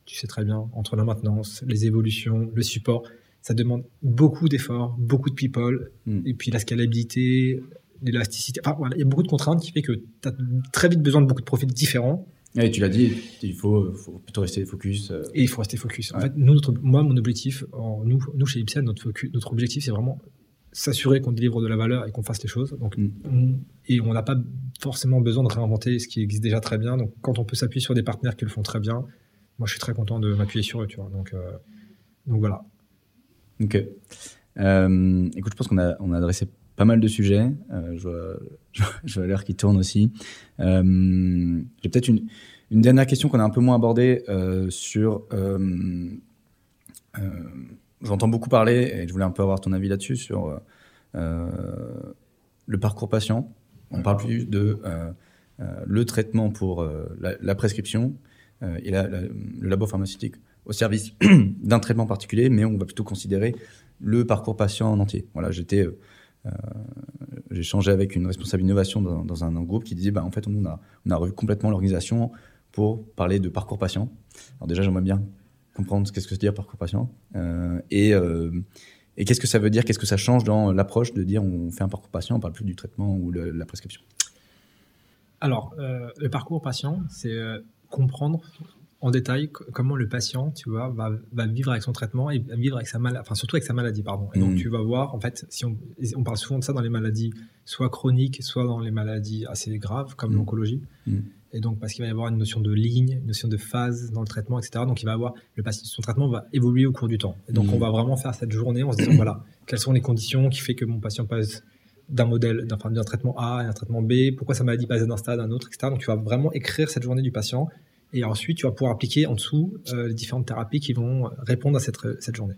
tu sais très bien, entre la maintenance, les évolutions, le support, ça demande beaucoup d'efforts, beaucoup de people, mm. et puis la scalabilité, l'élasticité. Enfin, voilà, il y a beaucoup de contraintes qui fait que tu as très vite besoin de beaucoup de profils différents et tu l'as dit, il faut, plutôt rester focus. Euh. Et il faut rester focus. En fait, nous, notre, moi, mon objectif, en, nous, nous, chez Ipsen, notre, focus, notre objectif, c'est vraiment s'assurer qu'on délivre de la valeur et qu'on fasse les choses. Donc, mm. et on n'a pas forcément besoin de réinventer ce qui existe déjà très bien. Donc, quand on peut s'appuyer sur des partenaires qui le font très bien, moi, je suis très content de m'appuyer sur eux. Tu vois. Donc, euh, donc voilà. Ok. Euh, écoute, je pense qu'on a, on a adressé pas mal de sujets. Euh, je vois, je l'heure qui tourne aussi. Euh, J'ai peut-être une, une, dernière question qu'on a un peu moins abordée euh, sur. Euh, euh, j'entends beaucoup parler, et je voulais un peu avoir ton avis là-dessus, sur le parcours patient. On parle plus de le traitement pour la, prescription et la, le labo pharmaceutique au service d'un traitement particulier, mais on va plutôt considérer le parcours patient en entier. Voilà, j'étais euh, j'ai changé avec une responsable innovation dans, un, groupe qui disait bah, en fait, on a, on a revu complètement l'organisation pour parler de parcours patient. Alors, déjà, j'aimerais bien comprendre ce qu'est-ce que veut dire parcours patient euh, et, euh, et qu'est-ce que ça veut dire, qu'est-ce que ça change dans l'approche de dire on fait un parcours patient, on parle plus du traitement ou de la prescription? Alors, le parcours patient, c'est comprendre en détail comment le patient, tu vois, va, vivre avec son traitement et vivre avec sa maladie, enfin surtout avec sa maladie, pardon. Et donc mm. tu vas voir, en fait, si on, on, parle souvent de ça dans les maladies, soit chroniques, soit dans les maladies assez graves comme mm. l'oncologie. Mm. Et donc parce qu'il va y avoir une notion de ligne, une notion de phase dans le traitement, etc. Donc il va avoir le son traitement va évoluer au cours du temps. Et donc on va vraiment faire cette journée en se disant voilà, quelles sont les conditions qui fait que mon patient passe d'un modèle, d'un traitement A à un traitement B, pourquoi sa maladie passe d'un stade à un autre, etc. Donc tu vas vraiment écrire cette journée du patient et ensuite, tu vas pouvoir appliquer en dessous euh, les différentes thérapies qui vont répondre à cette, cette journée.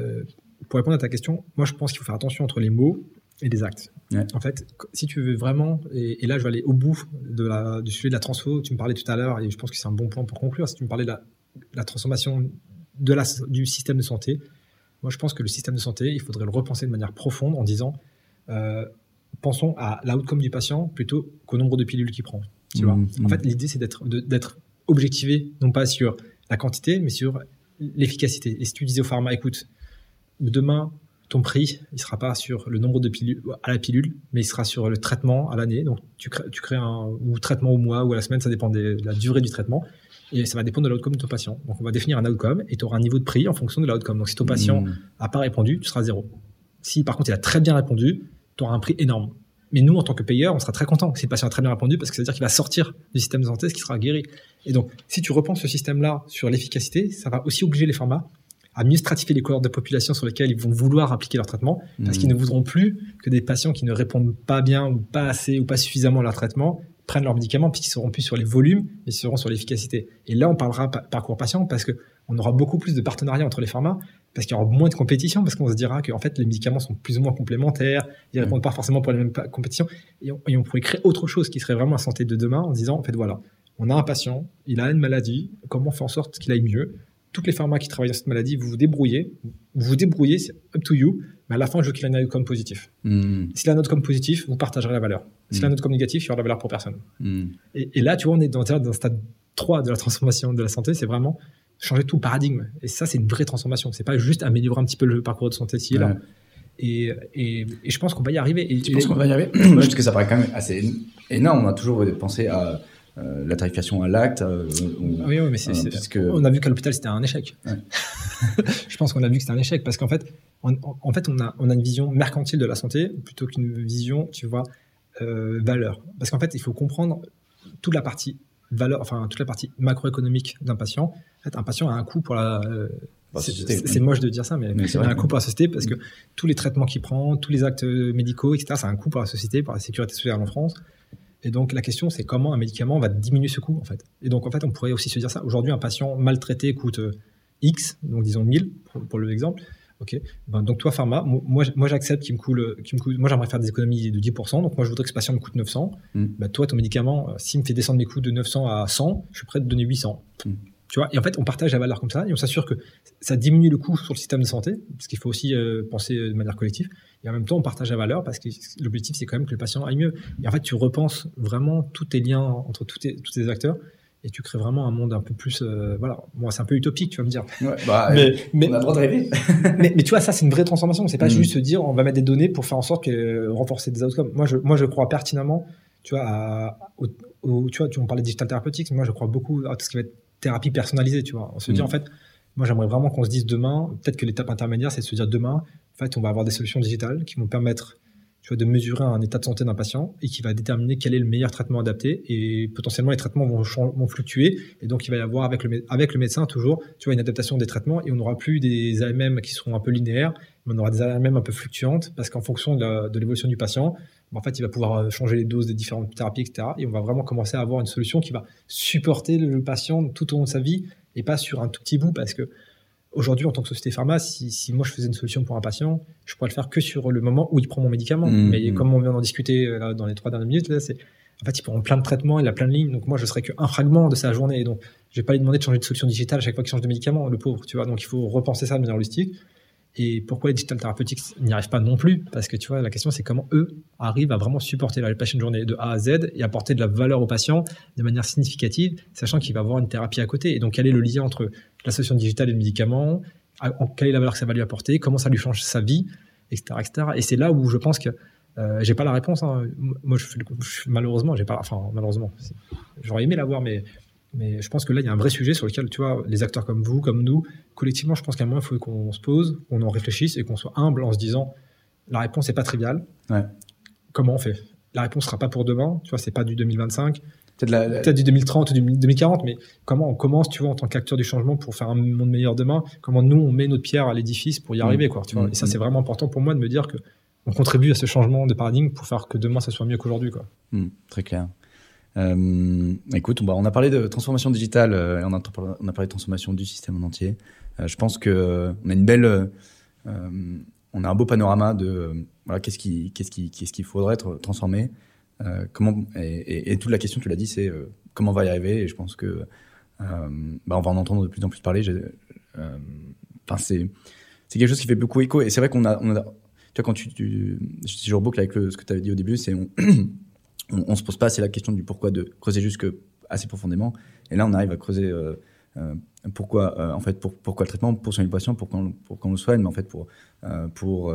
Euh, pour répondre à ta question, moi, je pense qu'il faut faire attention entre les mots et les actes. En fait, si tu veux vraiment, et, là, je vais aller au bout de la, du sujet de la transfo, tu me parlais tout à l'heure, et je pense que c'est un bon point pour conclure, si tu me parlais de la, transformation de la, du système de santé, moi, je pense que le système de santé, il faudrait le repenser de manière profonde en disant, euh, pensons à l'outcome du patient plutôt qu'au nombre de pilules qu'il prend. Tu vois. En fait, l'idée, c'est d'être objectivé, non pas sur la quantité, mais sur l'efficacité. Et si tu disais au pharma, écoute, demain, ton prix, il sera pas sur le nombre de pilules à la pilule, mais il sera sur le traitement à l'année. Donc, tu crées, tu crées un ou traitement au mois ou à la semaine, ça dépend de la durée du traitement. Et ça va dépendre de l'outcome de ton patient. Donc, on va définir un outcome et tu auras un niveau de prix en fonction de l'outcome. Donc, si ton patient n'a pas répondu, tu seras zéro. Si par contre, il a très bien répondu, tu auras un prix énorme Mais nous, en tant que payeur, on sera très content si le patient a très bien répondu parce que ça veut dire qu'il va sortir du système de santé, ce qui sera guéri. Et donc, si tu repenses ce système-là sur l'efficacité, ça va aussi obliger les pharma à mieux stratifier les cohortes de population sur lesquelles ils vont vouloir appliquer leur traitement, parce qu'ils mmh. ne voudront plus que des patients qui ne répondent pas bien ou pas assez ou pas suffisamment à leur traitement prennent leurs médicaments puisqu'ils seront plus sur les volumes, mais ils seront sur l'efficacité. Et là, on parlera parcours patient parce que on aura beaucoup plus de partenariats entre les pharma parce qu'il y aura moins de compétition, parce qu'on se dira que en fait les médicaments sont plus ou moins complémentaires, ils répondent pas forcément pour les mêmes compétitions, et on, pourrait créer autre chose qui serait vraiment la santé de demain en disant en fait voilà, on a un patient, il a une maladie, comment on fait en sorte qu'il aille mieux? Toutes les pharma qui travaillent dans cette maladie, vous vous débrouillez, vous vous débrouillez, c'est up to you, mais à la fin je veux qu'il ait un outcome positif. Hmm. Si la note comme positif, vous partagerez la valeur. Si la hmm. note comme négatif, il y aura la valeur pour personne. Hmm. Et, là, tu vois, on est dans, dans un stade 3 de la transformation de la santé, c'est vraiment changer tout le paradigme. Et ça, c'est une vraie transformation. C'est pas juste améliorer un petit peu le parcours de santé ici et là. Et, et, je pense qu'on va y arriver. Et, tu penses qu'on va y arriver? Parce que ça paraît quand même assez énorme. On a toujours pensé à euh, la tarification à l'acte. Euh, oui, oui, mais c'est, euh, on a vu qu'à l'hôpital c'était un échec. je pense qu'on a vu que c'était un échec parce qu'en fait, on, en fait, on a, on a une vision mercantile de la santé plutôt qu'une vision, tu vois, valeur. Parce qu'en fait, il faut comprendre toute la partie valeur, enfin toute la partie macroéconomique d'un patient. En fait, un patient a un coût pour la. Euh, c'est moche de dire ça, mais, mais a un coût pour la société parce que tous les traitements qu'il prend, tous les actes médicaux, etc., c'est un coût pour la société, pour la sécurité sociale en France. Et donc la question, c'est comment un médicament va diminuer ce coût, en fait. Et donc en fait, on pourrait aussi se dire ça. Aujourd'hui, un patient maltraité coûte euh, X, donc disons 1000 pour, pour l'exemple. Ok. Ben, donc toi, pharma, moi, moi j'accepte qu'il me coûte, qu'il me coûte. Moi, j'aimerais faire des économies de 10%. Donc moi, je voudrais que ce patient me coûte 900. Mm. Ben, toi, ton médicament, euh, s'il me fait descendre mes coûts de 900 à 100, je suis prêt à te donner 800. Mm. Tu vois. Et en fait, on partage la valeur comme ça et on s'assure que ça diminue le coût sur le système de santé, parce qu'il faut aussi euh, penser de manière collective. Et en même temps, on partage la valeur parce que l'objectif, c'est quand même que le patient aille mieux. Et en fait, tu repenses vraiment tous tes liens entre tous tes, tous tes acteurs et tu crées vraiment un monde un peu plus euh, voilà moi c'est un peu utopique tu vas me dire bah, mais, on a le droit de rêver mais, mais, tu vois ça c'est une vraie transformation c'est pas mm. juste se dire on va mettre des données pour faire en sorte que euh, renforcer des outcomes moi je moi je crois pertinemment tu vois à, au, tu vois tu on parlait de digital therapeutics moi je crois beaucoup à tout ce qui va être thérapie personnalisée tu vois on se dit mm. en fait moi j'aimerais vraiment qu'on se dise demain peut-être que l'étape intermédiaire c'est de se dire demain en fait on va avoir des solutions digitales qui vont permettre tu vois, de mesurer un état de santé d'un patient et qui va déterminer quel est le meilleur traitement adapté. Et potentiellement, les traitements vont, vont fluctuer. Et donc, il va y avoir avec le, avec le médecin toujours tu vois, une adaptation des traitements et on n'aura plus des AMM qui seront un peu linéaires, mais on aura des AMM un peu fluctuantes parce qu'en fonction de l'évolution du patient, en fait, il va pouvoir euh, changer les doses des différentes thérapies, etc. Et on va vraiment commencer à avoir une solution qui va supporter le patient tout au long de sa vie et pas sur un tout petit bout parce que Aujourd'hui, en tant que société pharma, si, moi je faisais une solution pour un patient, je pourrais le faire que sur le moment où il prend mon médicament. Mmh, Mais mmh. comme on vient d'en discuter euh, dans les trois dernières minutes, là, c'est en fait, il prend plein de traitements, il a plein de lignes. Donc moi, je serais qu'un fragment de sa journée. Et donc, je vais pas lui demander de changer de solution digitale à chaque fois qu'il change de médicament, le pauvre. Tu vois. Donc il faut repenser ça de manière holistique. Et pourquoi les digital therapeutics n'y arrivent pas non plus? Parce que tu vois, la question c'est comment eux arrivent à vraiment supporter la patient journée de A à Z et apporter de la valeur au patient de manière significative, sachant qu'il va avoir une thérapie à côté. Et donc, quel est le lien entre la solution digitale et le médicament? Quelle est la valeur que ça va lui apporter, comment ça lui change sa vie, etc. etc. Et c'est là où je pense que euh, j'ai pas la réponse. Hein. Moi, malheureusement, j'ai pas. Enfin, malheureusement, j'aurais aimé l'avoir, mais mais je pense que là, il y a un vrai sujet sur lequel, tu vois, les acteurs comme vous, comme nous, collectivement, je pense qu'à un moment, il faut qu'on se pose, qu'on en réfléchisse et qu'on soit humble en se disant, la réponse n'est pas triviale. Comment on fait? La réponse sera pas pour demain. Tu vois, c'est pas du 2025 peut-être du 2030 ou du 2040, mais comment on commence, tu vois, en tant qu'acteur du changement pour faire un monde meilleur demain? Comment nous on met notre pierre à l'édifice pour y mmh. arriver, quoi tu vois? Mmh. Et ça, c'est vraiment important pour moi de me dire que on contribue à ce changement de paradigme pour faire que demain ça soit mieux qu'aujourd'hui, quoi. Mmh, très clair. Euh, écoute, on, a parlé de transformation digitale euh, et on a, parlé de transformation du système en entier. Euh, je pense que on a une belle, on a un beau panorama de voilà qu'est-ce qui, qu'est-ce qui, qu'est-ce qu'il faudrait être transformé. Euh, comment et, toute la question, tu l'as dit, c'est euh, comment on va y arriver. Et je pense que euh, bah, on va en entendre de plus en plus parler. Enfin, c'est c'est quelque chose qui fait beaucoup écho. Et c'est vrai qu'on a, on a, tu vois, quand tu, tu je reboucle avec ce que tu avais dit au début, c'est on, on, se pose pas assez la question du pourquoi de creuser jusque assez profondément. Et là, on arrive à creuser pourquoi, en fait, pour, pourquoi le traitement, pour soigner le patient, pour qu'on, pour le soigne, mais en fait, pour, pour,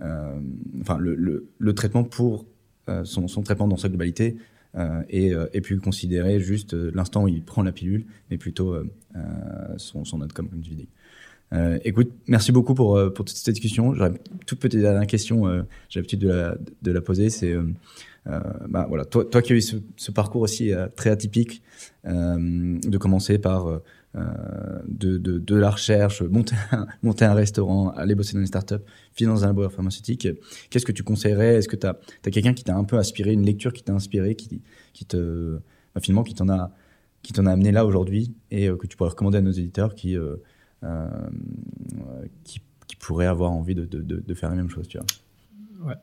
enfin, le, le, traitement pour euh, son, traitement dans sa globalité euh, et, euh, et, puis considérer juste l'instant où il prend la pilule, mais plutôt son, son outcome, comme tu dis. Euh, écoute, merci beaucoup pour, euh, pour toute cette discussion. J'aurais toute petite dernière question, euh, j'ai l'habitude de la, de la poser, c'est euh, bah, voilà, toi, toi qui as eu ce, parcours aussi très atypique, de commencer par de, de, la recherche, monter un, monter un restaurant, aller bosser dans une startup, finir dans un laboratoire pharmaceutique, qu'est-ce que tu conseillerais? Est-ce que tu as, quelqu'un qui t'a un peu inspiré, une lecture qui t'a inspiré, qui, qui te, bah, finalement, qui t'en a a amené là aujourd'hui et que tu pourrais recommander à nos éditeurs qui, qui, qui, pourraient avoir envie de, de, de, faire la même chose, tu vois. Ouais.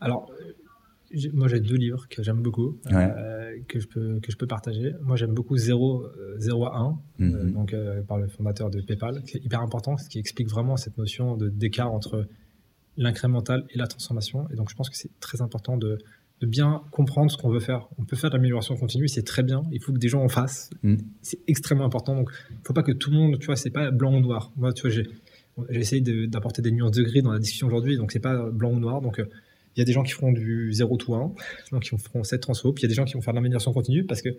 Alors, moi j'ai deux livres que j'aime beaucoup, euh, que, je peux, que je peux partager. Moi j'aime beaucoup 0, 0 à 1, mhm. donc, par le fondateur de PayPal, qui est hyper important, ce qui explique vraiment cette notion d'écart entre l'incrémental et la transformation. Et donc je pense que c'est très important de, de bien comprendre ce qu'on veut faire. On peut faire de l'amélioration continue, c'est très bien. Il faut que des gens en fassent. Mm. C'est extrêmement important. Donc, il faut pas que tout le monde, tu vois, c'est pas blanc ou noir. Moi, tu vois, j'ai, essayé d'apporter des nuances de gris dans la discussion aujourd'hui, donc c'est pas blanc ou noir. Donc, euh, il y a des gens qui feront du 0 to 1, donc qui feront cette transfo, puis il y a des gens qui vont faire de l'amélioration continue parce que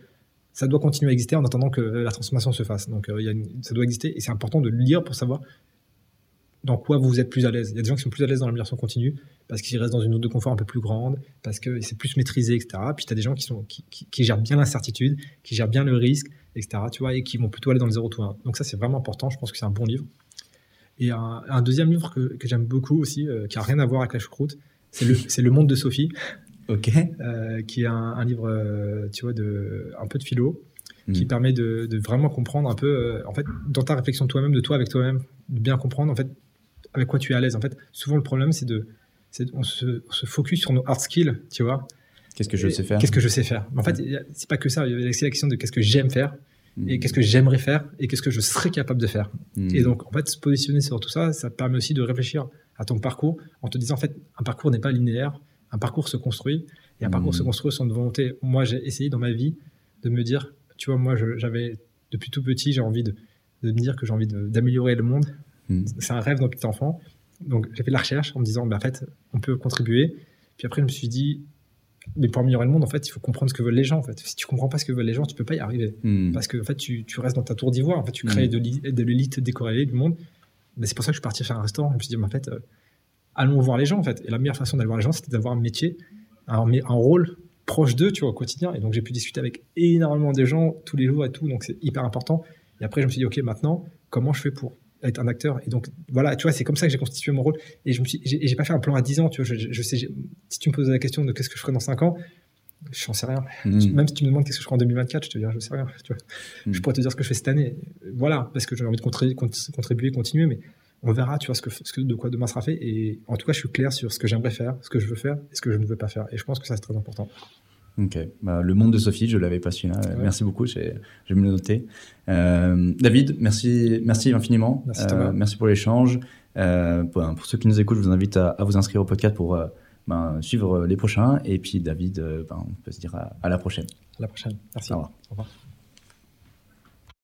ça doit continuer à exister en attendant que la transformation se fasse. Donc, euh, il y a ça doit exister et c'est important de le lire pour savoir dans quoi vous êtes plus à l'aise. Il y a des gens qui sont plus à l'aise dans l'amélioration continue parce qu'ils restent dans une zone de confort un peu plus grande, parce que c'est plus maîtrisé, etc. Puis tu as des gens qui, sont, qui, qui, gèrent bien l'incertitude, qui gèrent bien le risque, etc. Tu vois, et qui vont plutôt aller dans le 0 to 1. Donc ça, c'est vraiment important. Je pense que c'est un bon livre. Et un, deuxième livre que, que j'aime beaucoup aussi, euh, qui a rien à voir avec la choucroute, c'est le, Monde de Sophie. Ok. Euh, qui est un, livre, euh, tu vois, de, un peu de philo, qui hmm. permet de, de, vraiment comprendre un peu, en fait, dans ta réflexion de toi-même, de toi avec toi-même, de bien comprendre, en fait, avec quoi tu es à l'aise. En fait, souvent le problème, c'est de, on se, on se, focus sur nos hard skills, tu vois. Qu'est-ce que je sais faire? Qu'est-ce que je sais faire? En fait, c'est pas que ça. Il y a la question de qu'est-ce que j'aime faire et hmm. qu'est-ce que j'aimerais faire et qu'est-ce que je serais capable de faire. Hmm. Et donc, en fait, se positionner sur tout ça, ça permet aussi de réfléchir à ton parcours en te disant, en fait, un parcours n'est pas linéaire, un parcours se construit et un parcours se construit sans de volonté. Moi, j'ai essayé dans ma vie de me dire, tu vois, moi, j'avais depuis tout petit, j'ai envie de, de me dire que j'ai envie d'améliorer le monde, Hmm. C'est un rêve d'un petit enfant. Donc j'ai fait de la recherche en me disant, bah, en fait, on peut contribuer. Puis après, je me suis dit, mais pour améliorer le monde, en fait, il faut comprendre ce que veulent les gens. En fait, si tu comprends pas ce que veulent les gens, tu peux pas y arriver. Hmm. Parce que en fait, tu, tu, restes dans ta tour d'ivoire. En fait, tu crées hmm. de l'élite décorrélée du monde. Mais c'est pour ça que je suis parti faire un restaurant. Je me suis dit, mais en fait, euh, allons voir les gens. En fait, et la meilleure façon d'aller voir les gens, c'était d'avoir un métier, un, un rôle proche d'eux, tu vois, au quotidien. Et donc j'ai pu discuter avec énormément de gens tous les jours et tout. Donc c'est hyper important. Et après, je me suis dit, ok, maintenant, comment je fais pour être un acteur. Et donc, voilà, tu vois, c'est comme ça que j'ai constitué mon rôle. Et je me suis, j'ai, pas fait un plan à 10 ans, tu vois. Je, sais, si tu me poses la question de qu'est-ce que je ferai dans 5 ans, je n'en sais rien. Hmm. Même si tu me demandes qu'est-ce que je ferai en 2024, je te dirais, je sais rien. Tu vois. Hmm. Je pourrais te dire ce que je fais cette année. Voilà, parce que j'ai envie de contribuer, contribuer, continuer, mais on verra, tu vois, ce que, ce que, de quoi demain sera fait. Et en tout cas, je suis clair sur ce que j'aimerais faire, ce que je veux faire et ce que je ne veux pas faire. Et je pense que ça, c'est très important. Ok, bah, le monde de Sophie, je l'avais pas celui-là. Merci beaucoup, je vais me le noter. Euh, David, merci, merci infiniment. Merci, euh, merci pour l'échange. Euh, pour, pour, ceux qui nous écoutent, je vous invite à, vous inscrire au podcast pour ben, suivre les prochains. Et puis David, ben, on peut se dire à, à la prochaine. À la prochaine. Merci. Au revoir. Au revoir.